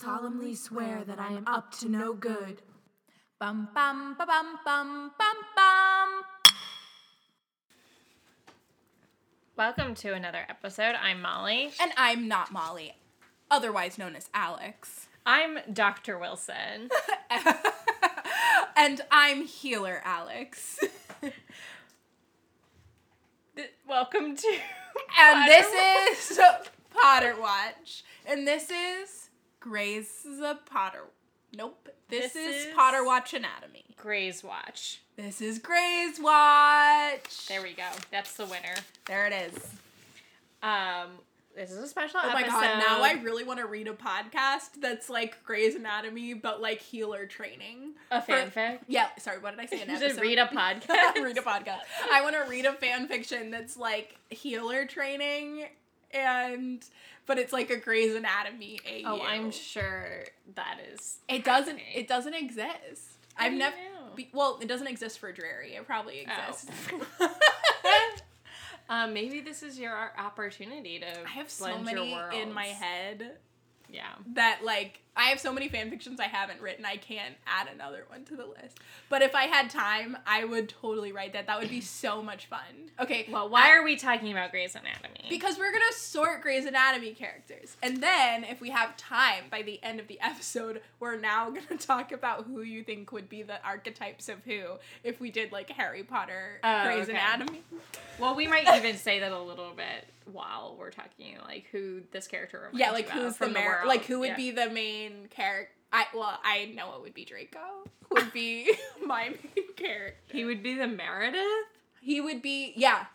solemnly swear that I am up to no good. Bum bum ba bum bum bum bum. Welcome to another episode. I'm Molly. And I'm not Molly, otherwise known as Alex. I'm Dr. Wilson. and I'm healer Alex. Welcome to. and Potter this is Potter Watch. And this is Grey's Potter. Nope. This, This is, is- Potter Watch Anatomy. Grey's Watch. This is Grey's Watch. There we go. That's the winner. There it is. Um, this is a special Oh my god, now I really want to read a podcast that's like Grey's Anatomy, but like healer training. a fanfic. Yeah, sorry, what did I say? An episode? read a podcast. read a podcast. I want to read a fan fiction that's like healer training and but it's like a Grey's Anatomy AU. Oh, I'm sure that is. It doesn't it doesn't exist. I've never be, well, it doesn't exist for Drarry. It probably Oh. exists. Um, maybe this is your opportunity to. I have so many in my head Yeah. that like I have so many fan fictions I haven't written. I can't add another one to the list. But if I had time, I would totally write that. That would be so much fun. Okay. Well, why I- are we talking about Grey's Anatomy? because we're gonna sort Grey's Anatomy characters, and then if we have time by the end of the episode, we're now gonna talk about who you think would be the archetypes of who if we did like Harry Potter, Oh, Grey's okay. Anatomy. Well, we might even say that a little bit while we're talking, like who this character reminds Yeah, like who's the mayor? world. Like who would Yeah. be the main character? I well, I know it would be Draco. Would be my main character. He would be the Meredith. He would be yeah.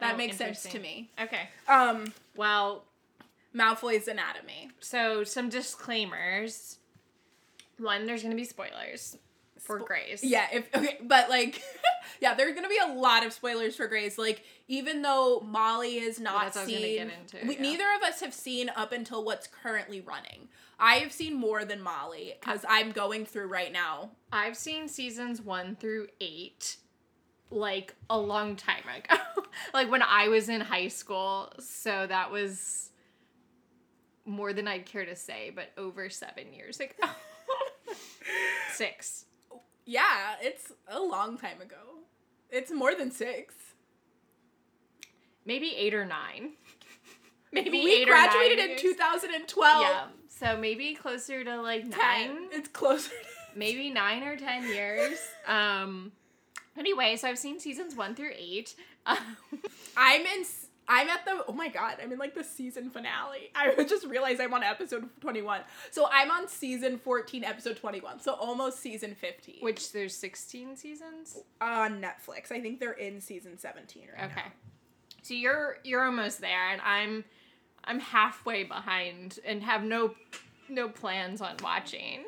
That Oh, makes sense to me. Okay. Um, Well, Malfoy's anatomy. so some disclaimers. One, there's gonna be spoilers for Grey's. Yeah, if okay, but like, yeah, there are gonna be a lot of spoilers for Grey's. Like, even though Molly is not that's what I was seen, gonna get into, we, yeah. neither of us have seen up until what's currently running. I have seen more than Molly because I'm going through right now. I've seen seasons one through eight, like a long time ago, like when I was in high school. So that was more than I'd care to say, but over seven years ago. Six. Yeah, it's a long time ago. It's more than six. maybe eight or nine. Maybe we graduated in years. 2012. Yeah, so maybe closer to like nine. It's closer. maybe nine or ten years. Um. Anyway, so I've seen seasons one through eight. I'm in. I'm at the. Oh my god! I'm in like the season finale. I just realized I'm on episode 21. So I'm on season 14, episode 21. So almost season 15. which there's sixteen seasons. on Netflix. I think they're in season 17 right now. Okay. So you're you're almost there, and I'm I'm halfway behind, and have no no plans on watching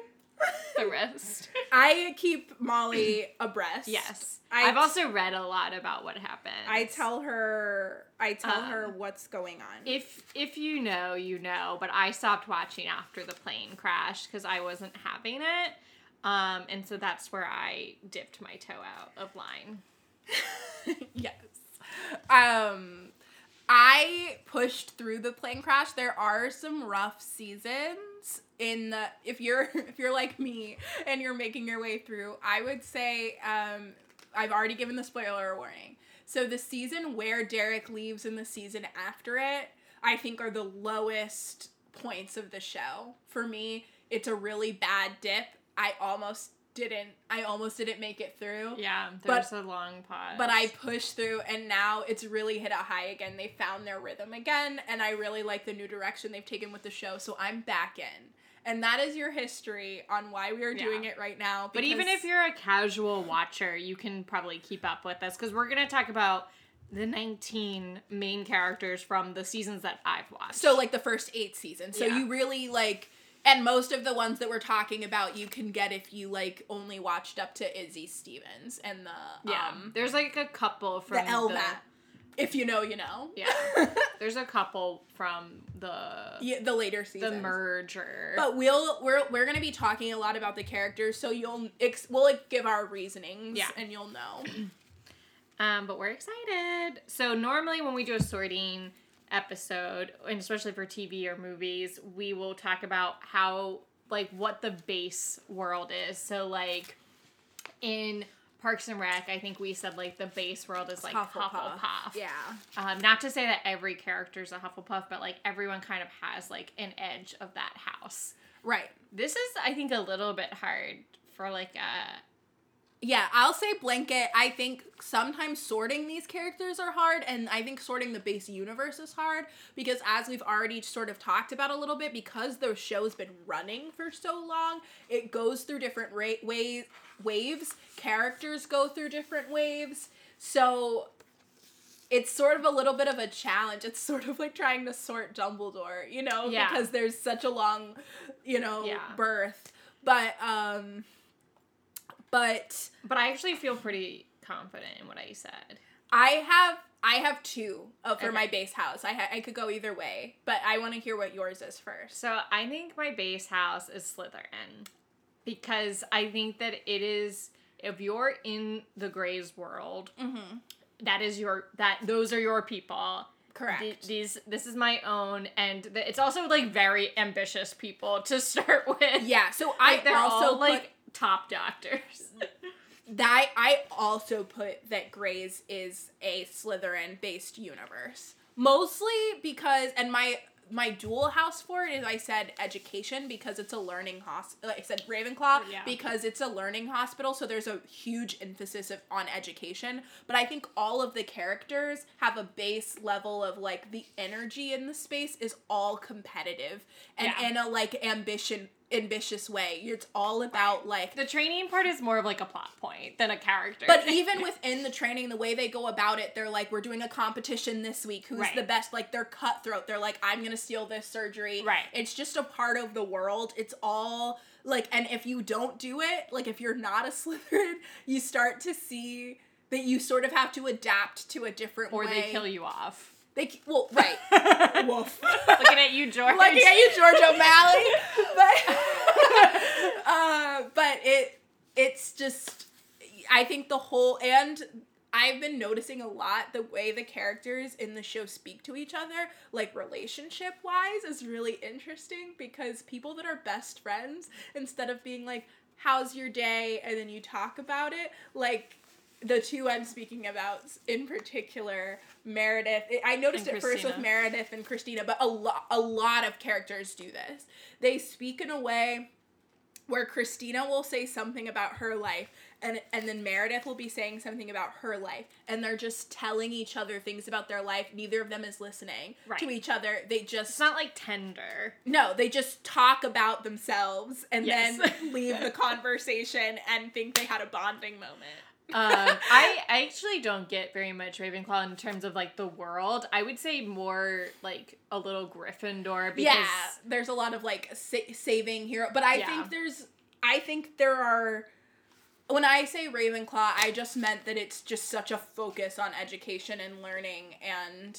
the rest. I keep Molly abreast. yes, I- have also read a lot about what happened. I tell her. I tell her Um, what's going on. if if you know, you know. But I stopped watching after the plane crashed because I wasn't having it. Um, and so that's where I dipped my toe out of line. yes. Um I pushed through the plane crash. There are some rough seasons in the if you're if you're like me and you're making your way through, I would say um I've already given the spoiler warning. So the season where Derek leaves and the season after it, I think are the lowest points of the show. For me, it's a really bad dip. I almost didn't I almost didn't make it through. Yeah, But- there's a long pause. But I pushed through and now it's really hit a high again. They found their rhythm again and I really like the new direction they've taken with the show. So I'm back in. And that is your history on why we are doing Yeah. it right now. But even if you're a casual watcher, you can probably keep up with us because we're gonna talk about the 19 main characters from the seasons that I've watched. so like the first 8 seasons. So Yeah. you really like and most of the ones that we're talking about you can get if you like only watched up to Izzy Stevens and the yeah, um there's like a couple from the LMAT. If you know, you know. Yeah, there's a couple from the yeah the later season, the merger. But we'll we're we're gonna be talking a lot about the characters, so you'll ex- we'll like give our reasonings, Yeah. and you'll know. Um, but we're excited. So normally when we do a sorting episode, and especially for TV or movies, we will talk about how like what the base world is. So like in Parks and Rec, I think we said like the base world is like Hufflepuff. Yeah. Um, not to say that every character is a Hufflepuff, but like everyone kind of has like an edge of that house. Right. This is, I think, a little bit hard for like a Yeah, I'll say blanket. I think sometimes sorting these characters are hard, and I think sorting the base universe is hard because, as we've already sort of talked about a little bit, because the show's been running for so long, it goes through different ra- wa- waves. Characters go through different waves. So it's sort of a little bit of a challenge. It's sort of like trying to sort Dumbledore, you know, Yeah. because there's such a long, you know, Yeah. birth. But um but But I actually feel pretty confident in what I said. I have I have two uh, for Okay. my base house. I ha- I could go either way, but I want to hear what yours is first. So I think my base house is Slytherin because I think that it is if you're in the Greys world, Mm-hmm. that is your that those are your people. Correct. Th- these this is my own, and it's also like very ambitious people to start with. yeah. So like I they're also like top doctors. that I also put that Grey's is a Slytherin based universe. Mostly because and my my dual house for it is I said education because it's a learning hospital. I said Ravenclaw Yeah. because it's a learning hospital, so there's a huge emphasis of, on education. But I think all of the characters have a base level of like the energy in the space is all competitive and Yeah. in a like ambition ambitious way. It's all about like the training part is more of like a plot point than a character. but even within the training, the way they go about it, they're like, we're doing a competition this week. Who's Right. the best? Like, they're cutthroat. They're like, I'm going to steal this surgery. Right. It's just a part of the world. It's all like, and if you don't do it, like, if you're not a Slytherin, you start to see that you sort of have to adapt to a different or way. they kill you off. They, well, right. Woof. Looking at you, George. Looking at you, George O'Malley. But, uh, but it, it's just, I think the whole, and I've been noticing a lot the way the characters in the show speak to each other, like relationship wise, is really interesting because people that are best friends, instead of being like, how's your day? And then you talk about it, like, the two I'm speaking about in particular, Meredith. I noticed And it first with Meredith and Christina, but a lot a lot of characters do this. They speak in a way where Christina will say something about her life and and then Meredith will be saying something about her life and they're just telling each other things about their life. Neither of them is listening Right. to each other. They just It's not like tender. no, they just talk about themselves and Yes. then leave the conversation and think they had a bonding moment. Um, I, I actually don't get very much Ravenclaw in terms of like the world. I would say more like a little Gryffindor because yeah, there's a lot of like sa- saving hero, but I Yeah. think there's, I think there are. When I say Ravenclaw, I just meant that it's just such a focus on education and learning, and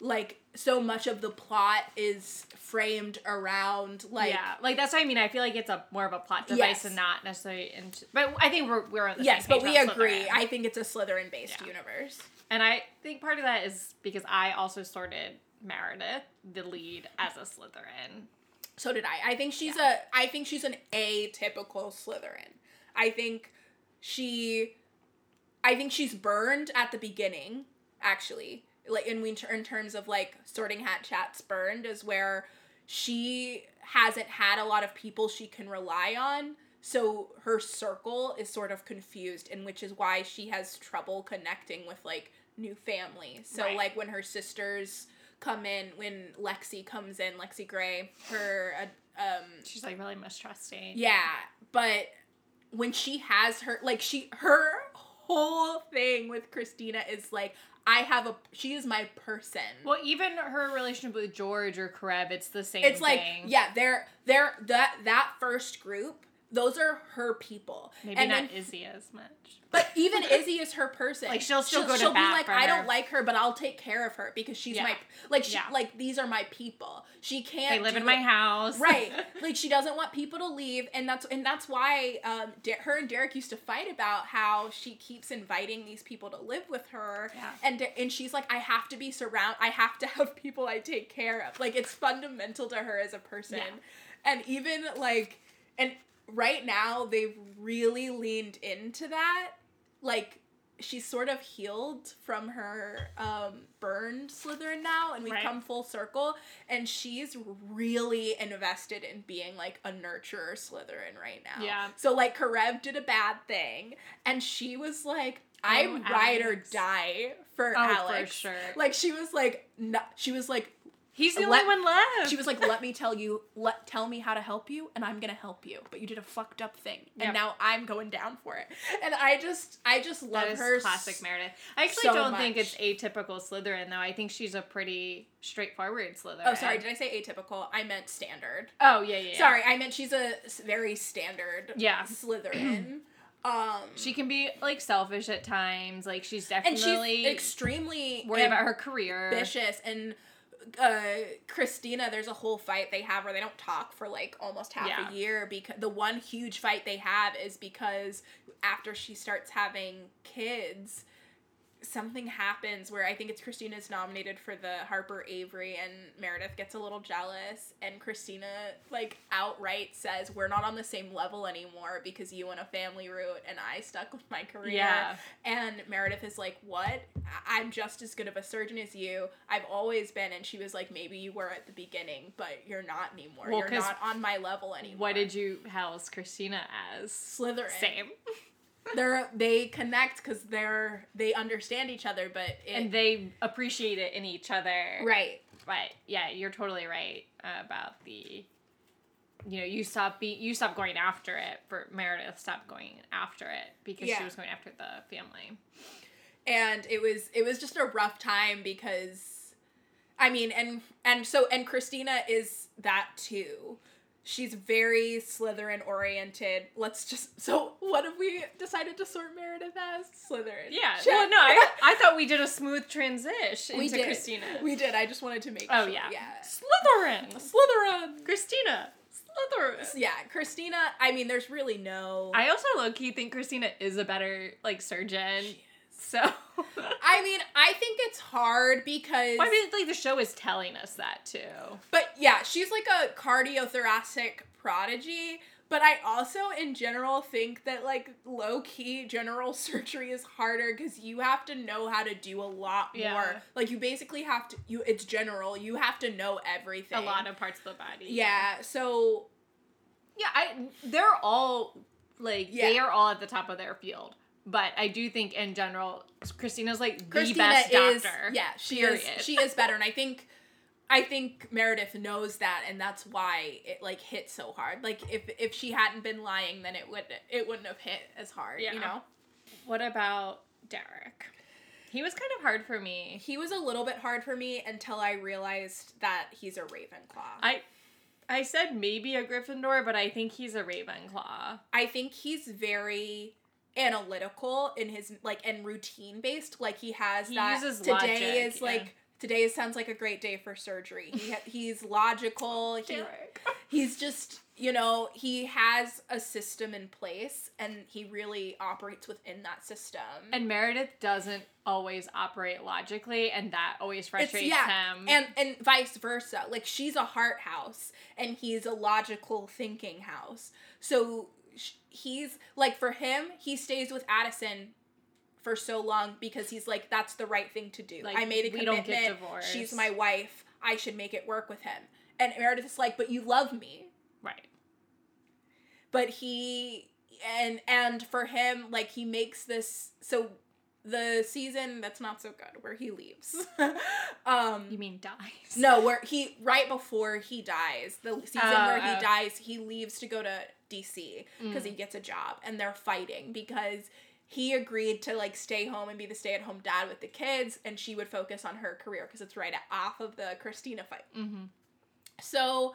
like so much of the plot is framed around like yeah, like that's what I mean. I feel like it's a more of a plot device Yes. and not necessarily. Into, but I think we're we're on the same page yes, but we agree. Slytherin. I think it's a Slytherin based Yeah. universe. and I think part of that is because I also sorted Meredith, the lead, as a Slytherin. So did I. I think she's a I think she's an atypical Slytherin. I think she I think she's burned at the beginning, actually. Like in we in terms of like sorting hat chats burned is where she hasn't had a lot of people she can rely on. So her circle is sort of confused and which is why she has trouble connecting with like new family. So Right. like when her sisters come in, when Lexie comes in, Lexie Grey, her uh, um She's like really mistrusting. yeah, but when she has her like she her whole thing with Christina is like I have a she is my person. Well, even her relationship with George or Karev, it's the same. it's like thing. yeah, they're they're that that first group, those are her people. maybe and not then, Izzy as much. but even Izzy is her person. Like, she'll still go to she'll bat be like, I her." don't like her, but I'll take care of her because she's Yeah. my like she, Yeah. like these are my people. She can't. They live in do my it- house. right like she doesn't want people to leave and that's and that's why um Der- her and derek used to fight about how she keeps inviting these people to live with her Yeah. and and she's like i have to be surround i have to have people i take care of like it's fundamental to her as a person and even like and right now they've really leaned into that. Like she's sort of healed from her um burned Slytherin now and we've Right. come full circle and she's really invested in being like a nurturer Slytherin right now. Yeah. So like Karev did a bad thing and she was like I'm Oh, ride or die for Oh, for Alex. sure. Like she was like no, she was like He's the Let- only one left. she was like, "Let me tell you, let tell me how to help you, and I'm gonna help you." But you did a fucked up thing, and Yep. now I'm going down for it. And I just, I just love her. s- classic Meredith. I actually so don't think it's atypical Slytherin though. I think she's a pretty straightforward Slytherin. Oh, sorry, did I say atypical? I meant standard. Oh yeah, yeah. yeah. Sorry, I meant she's a very standard Yeah. Slytherin. um, She can be like selfish at times. Like she's definitely and she's extremely worried about her career. ambitious and. Uh, Christina, there's a whole fight they have where they don't talk for like almost half Yeah. a year because the one huge fight they have is because after she starts having kids, something happens where I think it's Christina's nominated for the Harper Avery and Meredith gets a little jealous and Christina like outright says we're not on the same level anymore because you went a family route and I stuck with my career. Yeah. And Meredith is like, "What? I'm just as good of a surgeon as you. I've always been." And she was like, "Maybe you were at the beginning, but you're not anymore. Well, you're not on my level anymore." What did you house Christina as? Slytherin? Same. They're they connect because they're they understand each other, but it, And they appreciate it in each other. right. But yeah, you're totally right about the. You know, you stop be you stop going after it. For Meredith, stopped going after it because Yeah. she was going after the family. and it was it was just a rough time because i mean and and so and christina is that too she's very slytherin oriented let's just so what have we decided to sort meredith as slytherin Yeah. Check. Well, no, I, I thought we did a smooth transition we into did Christina. we did i just wanted to make oh sure yeah. yeah Slytherin. slytherin Christina. Slytherin. yeah christina i mean there's really no I also low key think Christina is a better like surgeon. So I mean i think it's hard because Well, I mean, like the show is telling us that too. But yeah, she's like a cardiothoracic prodigy. But I also, in general, think that like low key general surgery is harder because you have to know how to do a lot Yeah. more. Like you basically have to. You it's general. You have to know everything. A lot of parts of the body. Yeah. So Yeah, I they're all like they are all at the top of their field. But I do think in general, Christina's like the Christina best is doctor. yeah she period. is she is better, and I think. I think Meredith knows that, and that's why it like hit so hard. Like if if she hadn't been lying, then it would it wouldn't have hit as hard. Yeah. You know. What about Derek? He was kind of hard for me. He was a little bit hard for me until I realized that he's a Ravenclaw. I I said maybe a Gryffindor, but I think he's a Ravenclaw. I think he's very analytical in his like and routine based. Like he has He that today logic, is yeah. like today sounds like a great day for surgery. He ha- he's logical. He, he's just you know he has a system in place and he really operates within that system. And Meredith doesn't always operate logically, and that always frustrates him. and and vice versa. Like she's a heart house, and he's a logical thinking house. So he's like for him, he stays with Addison for so long because he's like that's the right thing to do. Like, I made a we don't commitment. get divorced. She's my wife. I should make it work with him. And meredith's like, but you love me. right. But he and and for him, like he makes this so the season that's not so good where he leaves. um You mean dies? no, where he right before he dies, the season Oh, where he oh. dies, he leaves to go to DC because Mm. he gets a job, and they're fighting because he agreed to like stay home and be the stay-at-home dad with the kids, and she would focus on her career because it's right off of the Christina fight. Mm-hmm. So,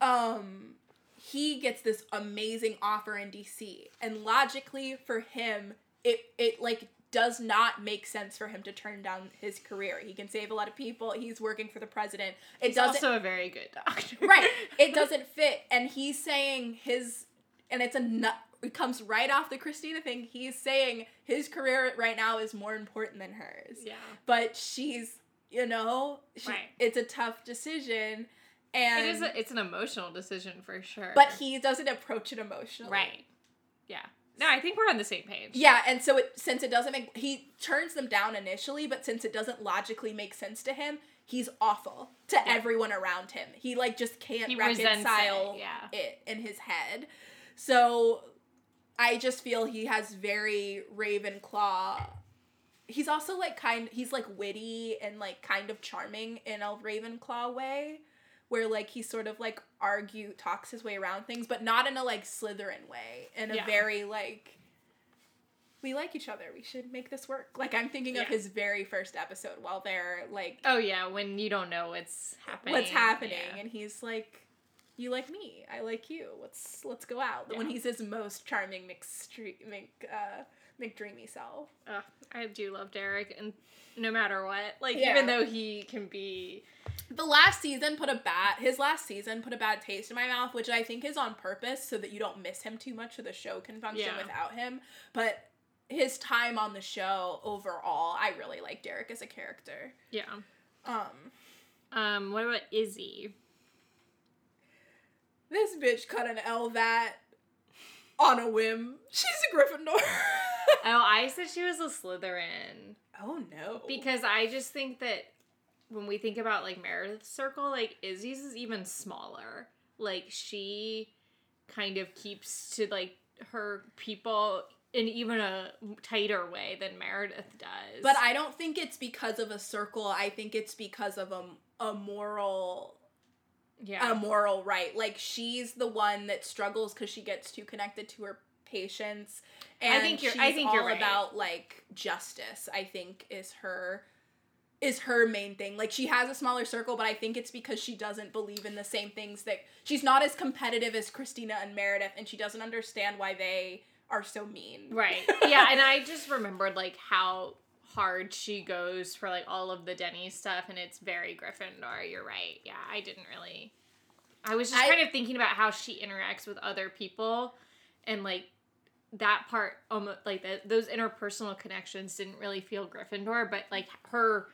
um, he gets this amazing offer in DC, and logically for him, it it like does not make sense for him to turn down his career. He can save a lot of people. He's working for the president. It He's doesn't also a very good doctor. right. It doesn't fit, and he's saying his, and it's a nut. It comes right off the Christina thing. He's saying his career right now is more important than hers Yeah. but she's you know she, Right. it's a tough decision And it is. A, it's an emotional decision for sure. but he doesn't approach it emotionally. right. Yeah. No, I think we're on the same page. Yeah, and so it since it doesn't make he turns them down initially, but since it doesn't logically make sense to him, he's awful to Yeah. everyone around him. He like just can't He resents it, reconcile yeah. it in his head. So I just feel he has very Ravenclaw. He's also like kind he's like witty and like kind of charming in a Ravenclaw way. Where like he sort of like argue talks his way around things, but not in a like Slytherin way. In a Yeah. very like we like each other. We should make this work. Like I'm thinking of his very first episode while they're like Oh yeah, when you don't know what's happening. what's happening Yeah. and he's like you like me i like you let's let's go out when Yeah. he's his most charming mcstre- mc uh mcdreamy self I do love Derek, and no matter what, like Yeah. even though he can be, the last season put a bad his last season put a bad taste in my mouth which i think is on purpose so that you don't miss him too much so the show can function Yeah. without him but his time on the show overall i really like derek as a character yeah. um Um, what about Izzy? this bitch cut an l that on a whim she's a gryffindor Oh, I said she was a Slytherin oh no because I just think that when we think about like Meredith's circle, like Izzy's is even smaller. Like she kind of keeps to like her people in even a tighter way than Meredith does. But I don't think it's because of a circle. I think it's because of a, a moral yeah, a moral right. Like she's the one that struggles because she gets too connected to her patients. And I think you're- she's I think all you're right. about like justice. I think is her is her main thing. Like she has a smaller circle, but I think it's because she doesn't believe in the same things that she's not as competitive as Christina and Meredith, and she doesn't understand why they are so mean. Right. Yeah, and I just remembered like how hard she goes for like all of the Denny stuff and it's very Gryffindor. You're right. Yeah, I didn't really I was just I- kind of thinking about how she interacts with other people and like that part almost like that those interpersonal connections didn't really feel Gryffindor, but like her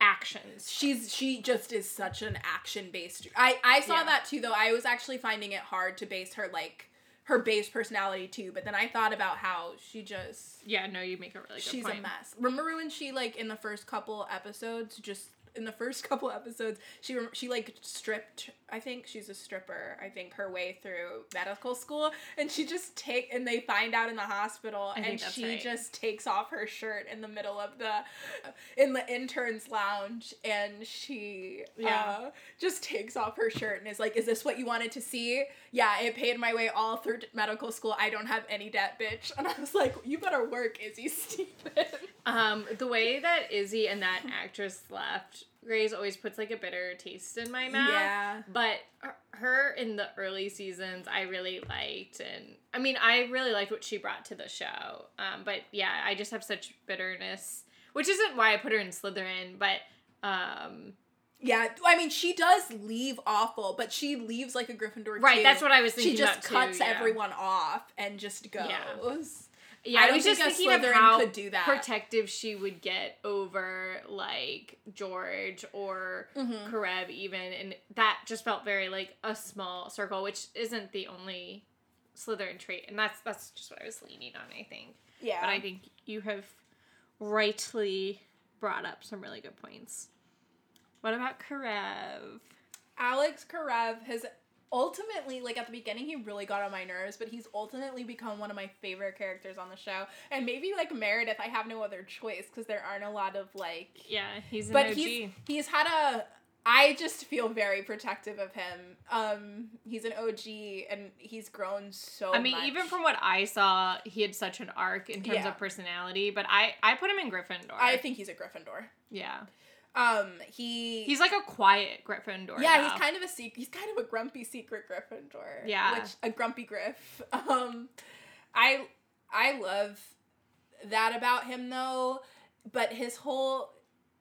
actions. she's she just is such an action based i i saw Yeah. that too though i was actually finding it hard to base her like her base personality too but then i thought about how she just Yeah, no, you make a really good she's point. a mess remember when she like in the first couple episodes just in the first couple episodes she rem- she like stripped i think she's a stripper i think her way through medical school and she just take and they find out in the hospital and she right. just takes off her shirt in the middle of the in the interns lounge and she Yeah. uh, just takes off her shirt and is like is this what you wanted to see yeah it paid my way all through medical school i don't have any debt bitch and i was like you better work izzy stephen Um, the way that Izzy and that actress left, Grey's always puts like a bitter taste in my mouth. yeah But her- in the early seasons, I really liked, and I mean, I really liked what she brought to the show. Um, but yeah, I just have such bitterness, which isn't why I put her in Slytherin, but um, Yeah, I mean, she does leave awful, but she leaves like a Gryffindor. right, too. that's what I was thinking. she just about, too, cuts yeah. everyone off and just goes. Yeah. I Yeah, I, don't was just thinking of how could do that. protective she would get over like George or Mhm. Karev even, and that just felt very like a small circle, which isn't the only Slytherin trait, and that's that's just what I was leaning on. I think, Yeah, but I think you have rightly brought up some really good points. What about Karev? Alex Karev has ultimately, like at the beginning, he really got on my nerves, but he's ultimately become one of my favorite characters on the show. And maybe like Meredith, I have no other choice because there aren't a lot of like Yeah, he's an but OG. he's he's had a I just feel very protective of him. Um, he's an OG and he's grown so. I mean, much. even from what I saw, he had such an arc in terms Yeah. of personality. But I, I put him in Gryffindor. I think he's a Gryffindor. yeah, Um, he he's like a quiet Gryffindor. yeah, he's kind of a secret. He's kind of a grumpy secret Gryffindor. Yeah. which a grumpy Griff. Um, I I love that about him though, but his whole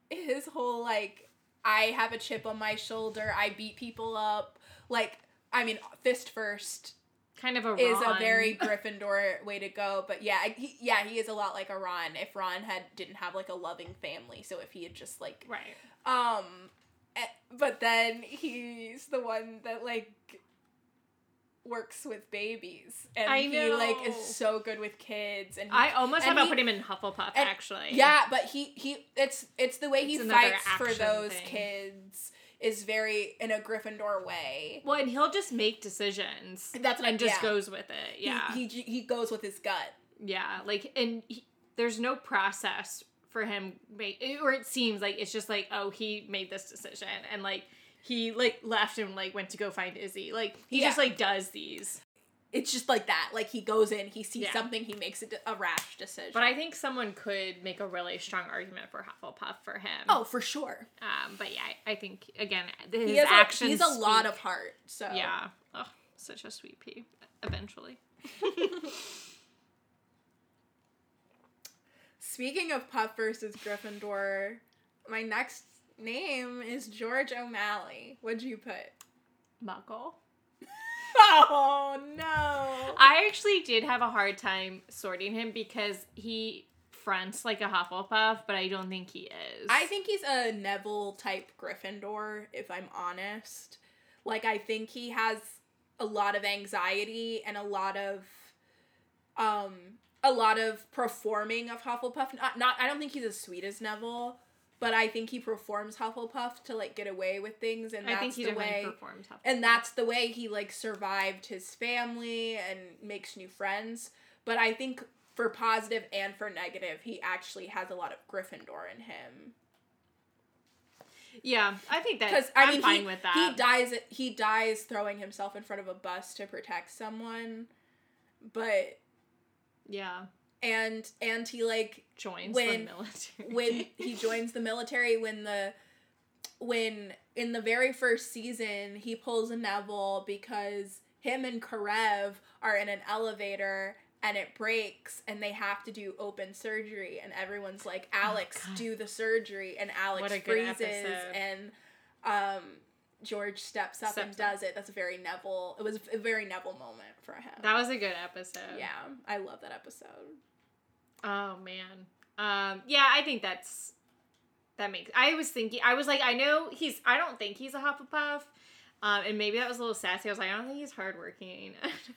his whole like I have a chip on my shoulder. I beat people up. Like I mean, fist first kind of a is a very Gryffindor way to go. But yeah, he, yeah, he is a lot like a Ron. If Ron had didn't have like a loving family, so if he had just like right. um Eh, But then he's the one that like works with babies, and I he like is so good with kids. And he, I almost and thought about he- putting him in Hufflepuff and- actually. yeah, but he he it's it's the way he It's another fights for those thing. kids is very in a Gryffindor way. Well, and he'll just make decisions. That's what- and just yeah. goes with it. Yeah. he, he he goes with his gut. Yeah, like, and he, there's no process for him, make, or it seems like it's just like, oh, he made this decision, and like he like left and like went to go find Izzy. Like he just like does these. It's just like that. Like he goes in, he sees Yeah. something, he makes a, de- a rash decision. But I think someone could make a really strong argument for Hufflepuff for him. oh, for sure. um, but yeah, I I think again his He has actions. a, he's a lot of heart. So yeah. Oh, such a sweet pea. Eventually. Speaking of Puff versus Gryffindor, my next name is George O'Malley. What'd you put? Muggle. Oh no! I actually did have a hard time sorting him because he fronts like a Hufflepuff, but I don't think he is. I think he's a Neville type Gryffindor, if I'm honest. Like I think he has a lot of anxiety and a lot of um a lot of performing of Hufflepuff. Not, not I don't think he's as sweet as Neville, but I think he performs Hufflepuff to like get away with things and I that's think he the way performed Hufflepuff. and that's the way he like survived his family and makes new friends. But I think for positive and for negative, he actually has a lot of Gryffindor in him. yeah, I think that Because I I'm mean, fine he, with that. he dies. He dies throwing himself in front of a bus to protect someone, but yeah, and and he like joins when- the military. when he joins the military when the when in the very first season he pulls a Neville because him and Karev are in an elevator and it breaks and they have to do open surgery and everyone's like Alex God. do the surgery and Alex What a good freezes and um George steps up and Steps up. does it. That's a very Neville. It was a very Neville moment for him. that was a good episode. yeah, I love that episode. Oh man. Um. Yeah, I think that's that makes. I was thinking. I was like, I know he's. I don't think he's a Hufflepuff. Um. And maybe that was a little sassy. I was like, I don't think he's hardworking. I don't know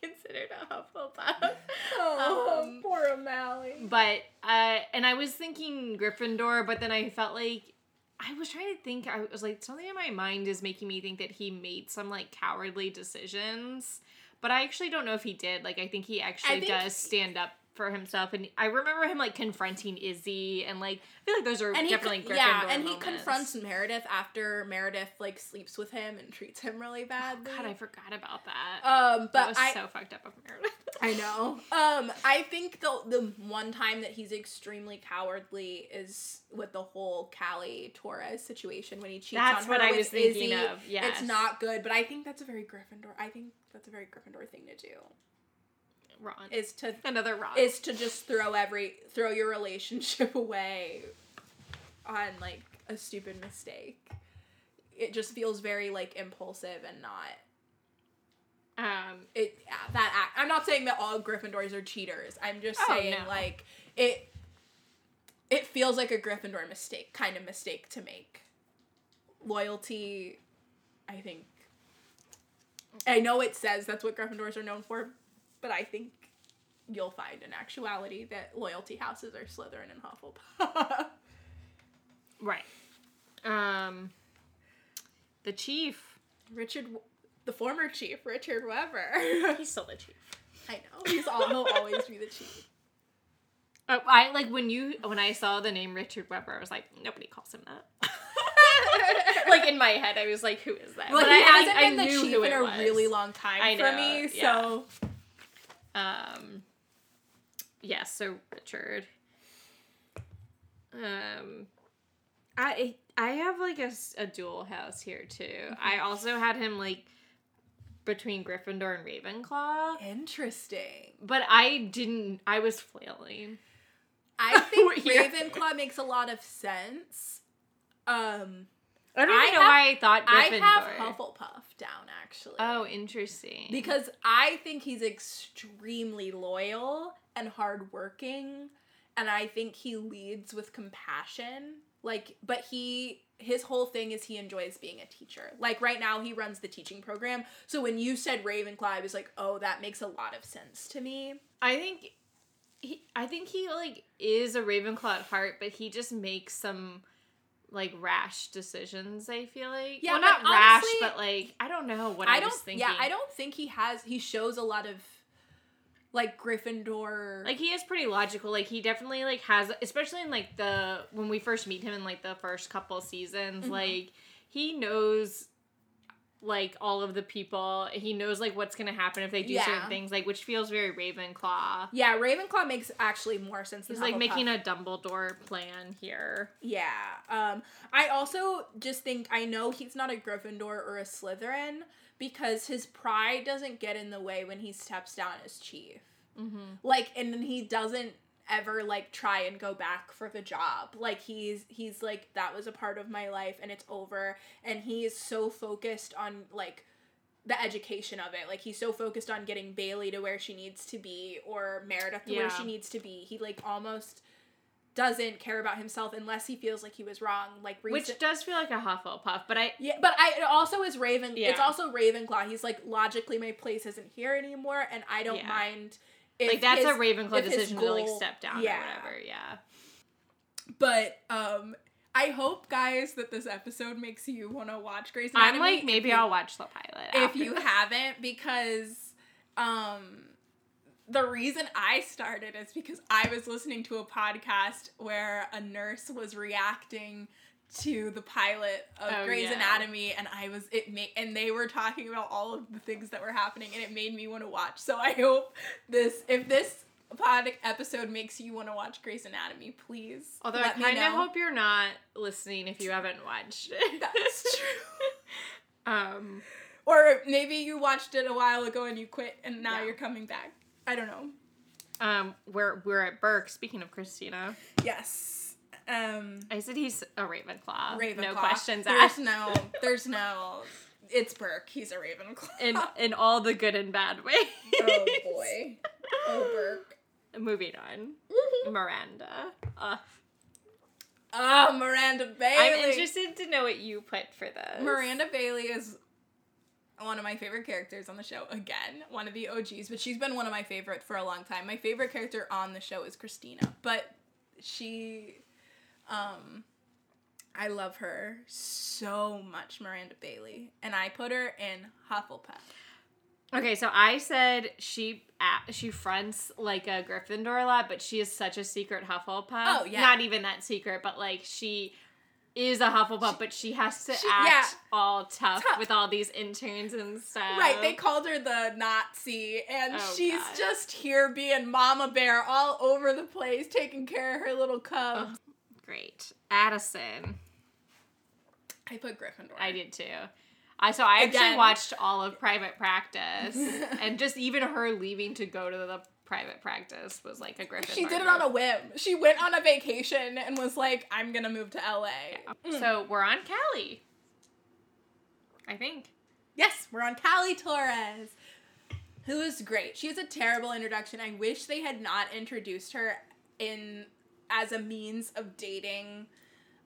he considered a Hufflepuff. Oh, Um, poor O'Malley. But uh, and I was thinking Gryffindor, but then I felt like I was trying to think. I was like, something in my mind is making me think that he made some like cowardly decisions. But I actually don't know if he did. Like, I think he actually think- does stand up for himself, and I remember him like confronting Izzy, and like I feel like those are and he definitely Gryffindor yeah, and he moments. confronts Meredith after Meredith like sleeps with him and treats him really badly. God, I forgot about that. um, that but was I so fucked up of Meredith. I know. Um, I think the the one time that he's extremely cowardly is with the whole Callie Torres situation when he cheats That's on what her I was thinking Izzy. of, yes. it's not good, but I think that's a very Gryffindor. I think that's a very Gryffindor thing to do Ron, is to another Ron. is to just throw every throw your relationship away on like a stupid mistake. It just feels very like impulsive and not um, it yeah, that act. I'm not saying that all Gryffindors are cheaters. I'm just Oh, saying no. like it it feels like a Gryffindor mistake, kind of mistake to make. Loyalty, I think I know it says that's what Gryffindors are known for, but I think you'll find in actuality that loyalty houses are Slytherin and Hufflepuff. right. Um, the chief. Richard, the former chief, Richard Weber. He's still the chief. I know he's all, he'll always be the chief. Oh, I like when you when I saw the name Richard Weber, I was like, nobody calls him that. like in my head, I was like, who is that? Well, but he I, hasn't I, I been the chief in a was. really long time I for know, me, yeah. so Um, yeah. So Richard. Um, I I have like a, a dual house here too. Mm-hmm. I also had him like between Gryffindor and Ravenclaw, interesting. but I didn't. I was flailing. I think Ravenclaw makes a lot of sense. Um, I don't I know have- why I thought I Gryffindor. have Hufflepuff down actually. Oh, interesting. because I think he's extremely loyal and hardworking, and I think he leads with compassion. Like, but he his whole thing is he enjoys being a teacher. Like right now he runs the teaching program. So when you said Ravenclaw, I was like, oh, that makes a lot of sense to me. I think he I think he like is a Ravenclaw at heart, but he just makes some like rash decisions. I feel like Yeah, well, not rash, but like I don't know what I I, don't was thinking. yeah, I don't think he has he shows a lot of like Gryffindor like he is pretty logical. Like he definitely like has, especially in like the when we first meet him in like the first couple seasons. Mhm. Like he knows like all of the people. He knows like what's gonna happen if they do Yeah. certain things. Like which feels very Ravenclaw. Yeah, Ravenclaw makes actually more sense He's like Hufflepuff. making a Dumbledore plan here. Yeah. Um I also just think I know he's not a Gryffindor or a Slytherin because his pride doesn't get in the way when he steps down as chief. Mm-hmm. Like and then he doesn't ever like try and go back for the job. Like he's he's like that was a part of my life and it's over and he is so focused on like the education of it. Like he's so focused on getting Bailey to where she needs to be or Meredith to where she needs to be. He like almost doesn't care about himself unless he feels like he was wrong. Like recent- Which does feel like a Hufflepuff, but I yeah, but I it also is Raven. Yeah. It's Yeah. also Ravenclaw. He's like logically my place isn't here anymore, and I don't Yeah. mind. If like that's his- a Ravenclaw decision to like step down yeah. or whatever. Yeah. But um, I hope guys that this episode makes you want to watch Grey's I'm like maybe you- I'll watch the pilot if you this. haven't because um the reason I started is because I was listening to a podcast where a nurse was reacting to the pilot of Oh, Grey's yeah. Anatomy and I was it made and they were talking about all of the things that were happening and it made me want to watch. So I hope this if this pod episode makes you want to watch Grey's Anatomy, please. Although I kind of hope you're not listening if you haven't watched it. That's true. um, Or maybe you watched it a while ago and you quit and now Yeah. you're coming back. I don't know. um, we're we're at Burke. Speaking of Christina, Yes. Um I said he's a Ravenclaw. Ravenclaw. No questions There's asked. no there's no it's Burke. He's a Ravenclaw. in in all the good and bad ways. oh boy. Oh Burke. Moving on, Miranda. Uh, Oh, Miranda Bailey. I'm interested to know what you put for this. Miranda Bailey is one of my favorite characters on the show. Again, one of the OGs, but she's been one of my favorite for a long time. My favorite character on the show is Christina, but she um I love her so much, Miranda Bailey, and I put her in Hufflepuff. Okay, so I said she she fronts like a Gryffindor a lot, but she is such a secret Hufflepuff. Oh, yeah. not even that secret, but like she is a Hufflepuff, but she has to she- act yeah. all tough, Tough. with all these interns and stuff. Right, they called her the Nazi, and Oh, she's God. just here being Mama Bear all over the place, taking care of her little cubs. Great. Addison, I put Gryffindor. I did too. I so I actually watched all of Private Practice, and just even her leaving to go to the private practice was like a Gryffindor. She did it on a whim. She went on a vacation and was like, "I'm gonna move to LA." Mm. So we're on Callie. I think. Yes, we're on Callie Torres, who is great. She has a terrible introduction. I wish they had not introduced her in as a means of dating.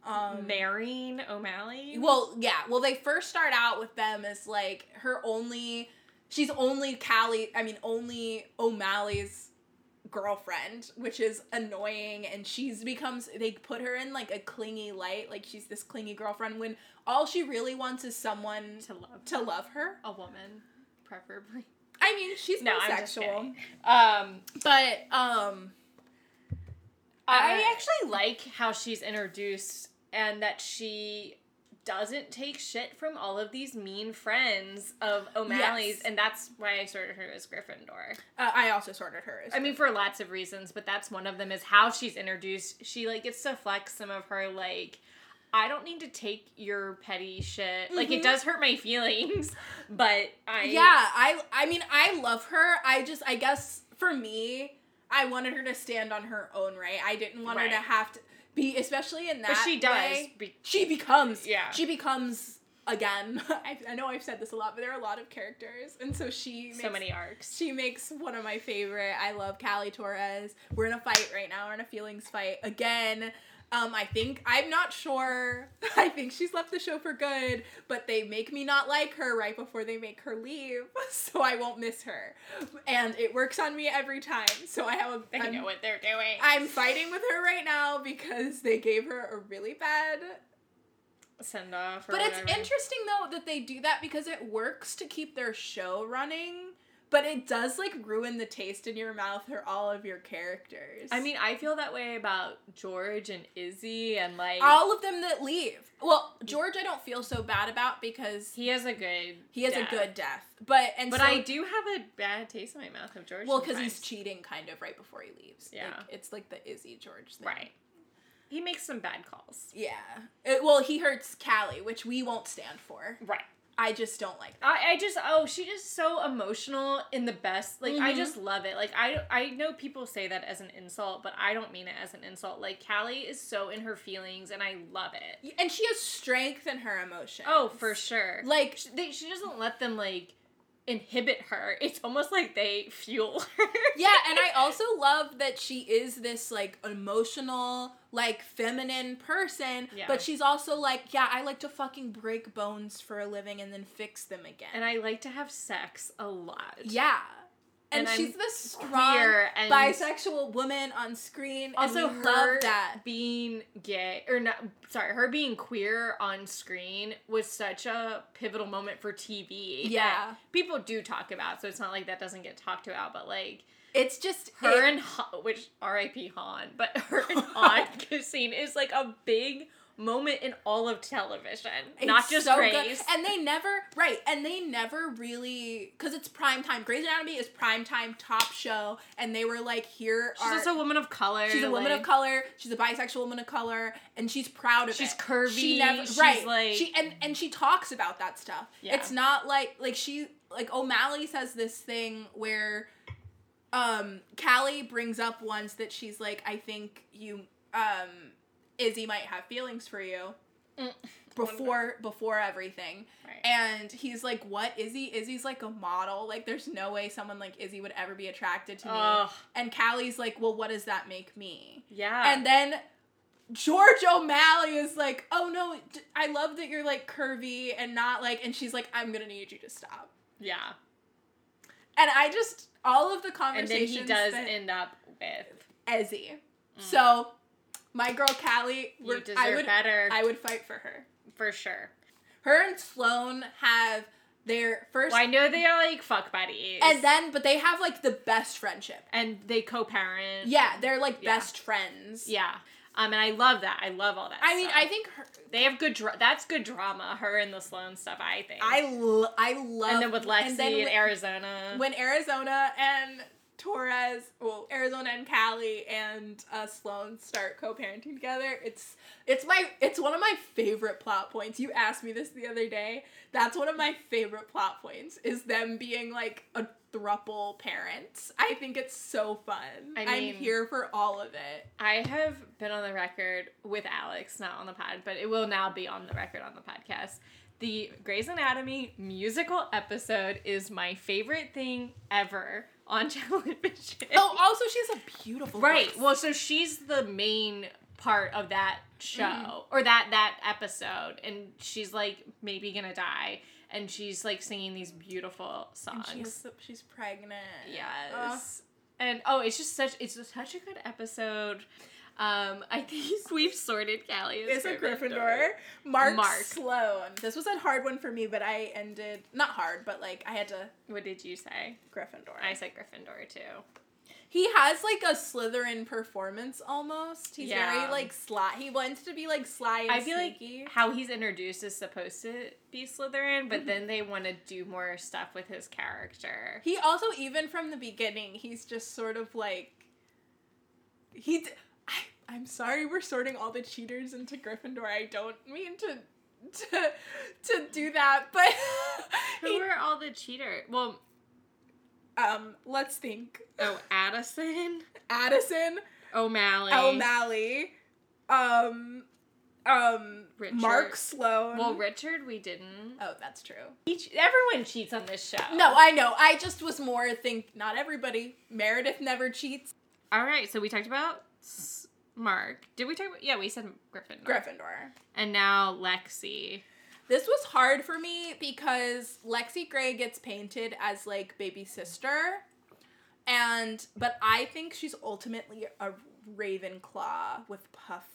Um, Marrying O'Malley. Well, yeah. Well, they first start out with them as like her only. She's only Callie. I mean, only O'Malley's girlfriend, which is annoying. And she's becomes. They put her in like a clingy light, like she's this clingy girlfriend. When all she really wants is someone to love to love her. a woman, preferably. I mean, she's No, bisexual. Um, but um, I Uh, actually like how she's introduced and that she doesn't take shit from all of these mean friends of O'Malley's, Yes. and that's why I sorted her as Gryffindor. uh, I also sorted her. As I mean, for lots of reasons, but that's one of them. Is how she's introduced. She like gets to flex some of her like. I don't need to take your petty shit. Like it Mhm. does hurt my feelings, but I yeah i i mean i love her i just i guess for me i wanted her to stand on her own right i didn't want her to have to be especially in that But she does. way. Be- she becomes Yeah. she becomes again I, I know i've said this a lot but there are a lot of characters and so she makes, so many arcs. she makes one of my favorite i love callie torres we're in a fight right now we're in a feelings fight again Um, I think I'm not sure. I think she's left the show for good, but they make me not like her right before they make her leave, so I won't miss her. And it works on me every time. So I have a. They I'm- know what they're doing. I'm fighting with her right now because they gave her a really bad. Send off. Or But it's interesting though that they do that because it works to keep their show running, but it does like ruin the taste in your mouth for all of your characters. I mean, I feel that way about George and Izzy and like all of them that leave. Well, mm. George, I don't feel so bad about because he has a good he has death. a good death. But and But so, I do have a bad taste in my mouth of George. well because he's cheating kind of right before he leaves. Yeah. like, it's like the Izzy George thing. right. He makes some bad calls. Yeah. It- well, he hurts Callie, which we won't stand for. Right. I just don't like that. I, I just oh she just so emotional in the best like I Mhm. just love it like I I know people say that as an insult but I don't mean it as an insult like Callie is so in her feelings and I love it And she has strength in her emotions. oh for sure Like she, they, she doesn't let them like inhibit her it's almost like they fuel her yeah, and I also love that she is this like emotional, like feminine person, Yeah. but she's also like, yeah, I like to fucking break bones for a living and then fix them again. and I like to have sex a lot yeah. And, And she's I'm strong and- bisexual woman on screen. also and her love that. being gay or not sorry her being queer on screen was such a pivotal moment for tv Yeah. people do talk about so it's not like that doesn't get talked about but like It's just her it- and Hahn, which R.I.P. Hahn, but her and Hahn kissing is like a big moment in all of television, not just so Grace. good. And they never right, and they never really because it's prime time. Grey's Anatomy is prime time top show, and they were like, here she's are also a woman of color. she's a woman of color. She's a bisexual woman of color, and she's proud of She's it. She's curvy, She never right. like- she and and she talks about that stuff. Yeah. It's not like like she like O'Malley says this thing where um Callie brings up once that she's like, I think you um Izzy might have feelings for you Mm. before before everything. Right. And he's like, What? Izzy? Izzy's like a model. Like there's no way someone like Izzy would ever be attracted to me. Ugh. And Callie's like, Well, what does that make me? yeah, And then George O'Malley is like, "Oh no, d- I love that you're like curvy and not like." And she's like, "I'm gonna need you to stop." yeah, And I just all of the conversations. and then he does end up with. Izzy. Mm. So, my girl Callie, You deserve I would better I would fight for her. for sure. Her and Sloan have their first, Well, I know they are like fuck buddies, and then but they have like the best friendship. and they co-parent. Yeah, they're like Yeah. best friends. yeah. Um, and I love that. I love all that. I mean. I think her, they have good. Dra- that's good drama. Her and the Sloan stuff. I think. I lo- I love and then with Lexie and then Arizona. when Arizona and Torres, well, Arizona and Callie and uh, Sloan start co-parenting together, it's it's my it's one of my favorite plot points. You asked me this the other day. That's one of my favorite plot points is them being like a thruple parents. I think it's so fun. I I'm here for all of it. I have been on the record with Alex, not on the pod, but it will now be on the record on the podcast. The Grey's Anatomy musical episode is my favorite thing ever on television. Oh, also she has a beautiful right. voice. Well, so she's the main part of that show Mm-hmm. or that that episode, and she's like maybe gonna die, and she's like singing these beautiful and songs. she has she's pregnant. Yes. and oh, it's just such it's such a good episode. Um, I think we've sorted Callie as is a Gryffindor. Mark, Mark. Sloan. This was a hard one for me, but I ended not hard, but like I had to What did you say? Gryffindor. I said Gryffindor too. He has like a Slytherin performance almost. He's Yeah. very like sly. He wants to be like sly and I feel sneaky. like how he's introduced is supposed to be Slytherin, but Mhm. then they want to do more stuff with his character. he also even from the beginning, he's just sort of like he. d- I, I'm sorry, we're sorting all the cheaters into Gryffindor. I don't mean to to to do that, but Who he, are all the cheater? Well, um, let's think. oh, Addison, Addison, O'Malley. O'Malley, um, um, Richard. Mark Sloan. Well, Richard, we didn't. oh, that's true. Che- everyone cheats on this show. No, I know. I just was more think not everybody. Meredith never cheats. All right, so we talked about S- Mark. Did we talk about? Yeah, we said Gryffindor. Gryffindor. And now Lexie. This was hard for me because Lexie Grey gets painted as like baby sister. And but I think she's ultimately a Ravenclaw with puff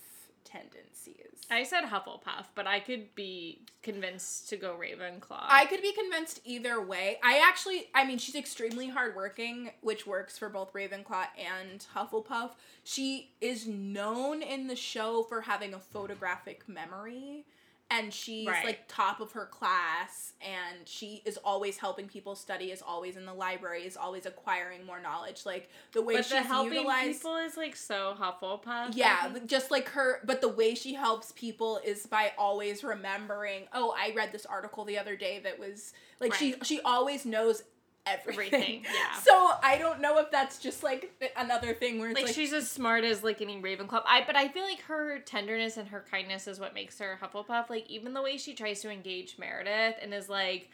tendencies. I said Hufflepuff, but I could be convinced to go Ravenclaw. I could be convinced either way. I actually, I mean, she's extremely hardworking, which works for both Ravenclaw and Hufflepuff. She is known in the show for having a photographic memory. And she's Right. like top of her class, and she is always helping people study, is always in the library, is always acquiring more knowledge. Like the way but she's the helping utilized. people is like so Hufflepuff. Yeah, just like her, but the way she helps people is by always remembering. Oh, I read this article the other day that was like she she always knows everything. Everything, yeah. So I don't know if that's just like another thing where it's like, like, she's as smart as like any Ravenclaw. I but I feel like her tenderness and her kindness is what makes her Hufflepuff. Like even the way she tries to engage Meredith and is like,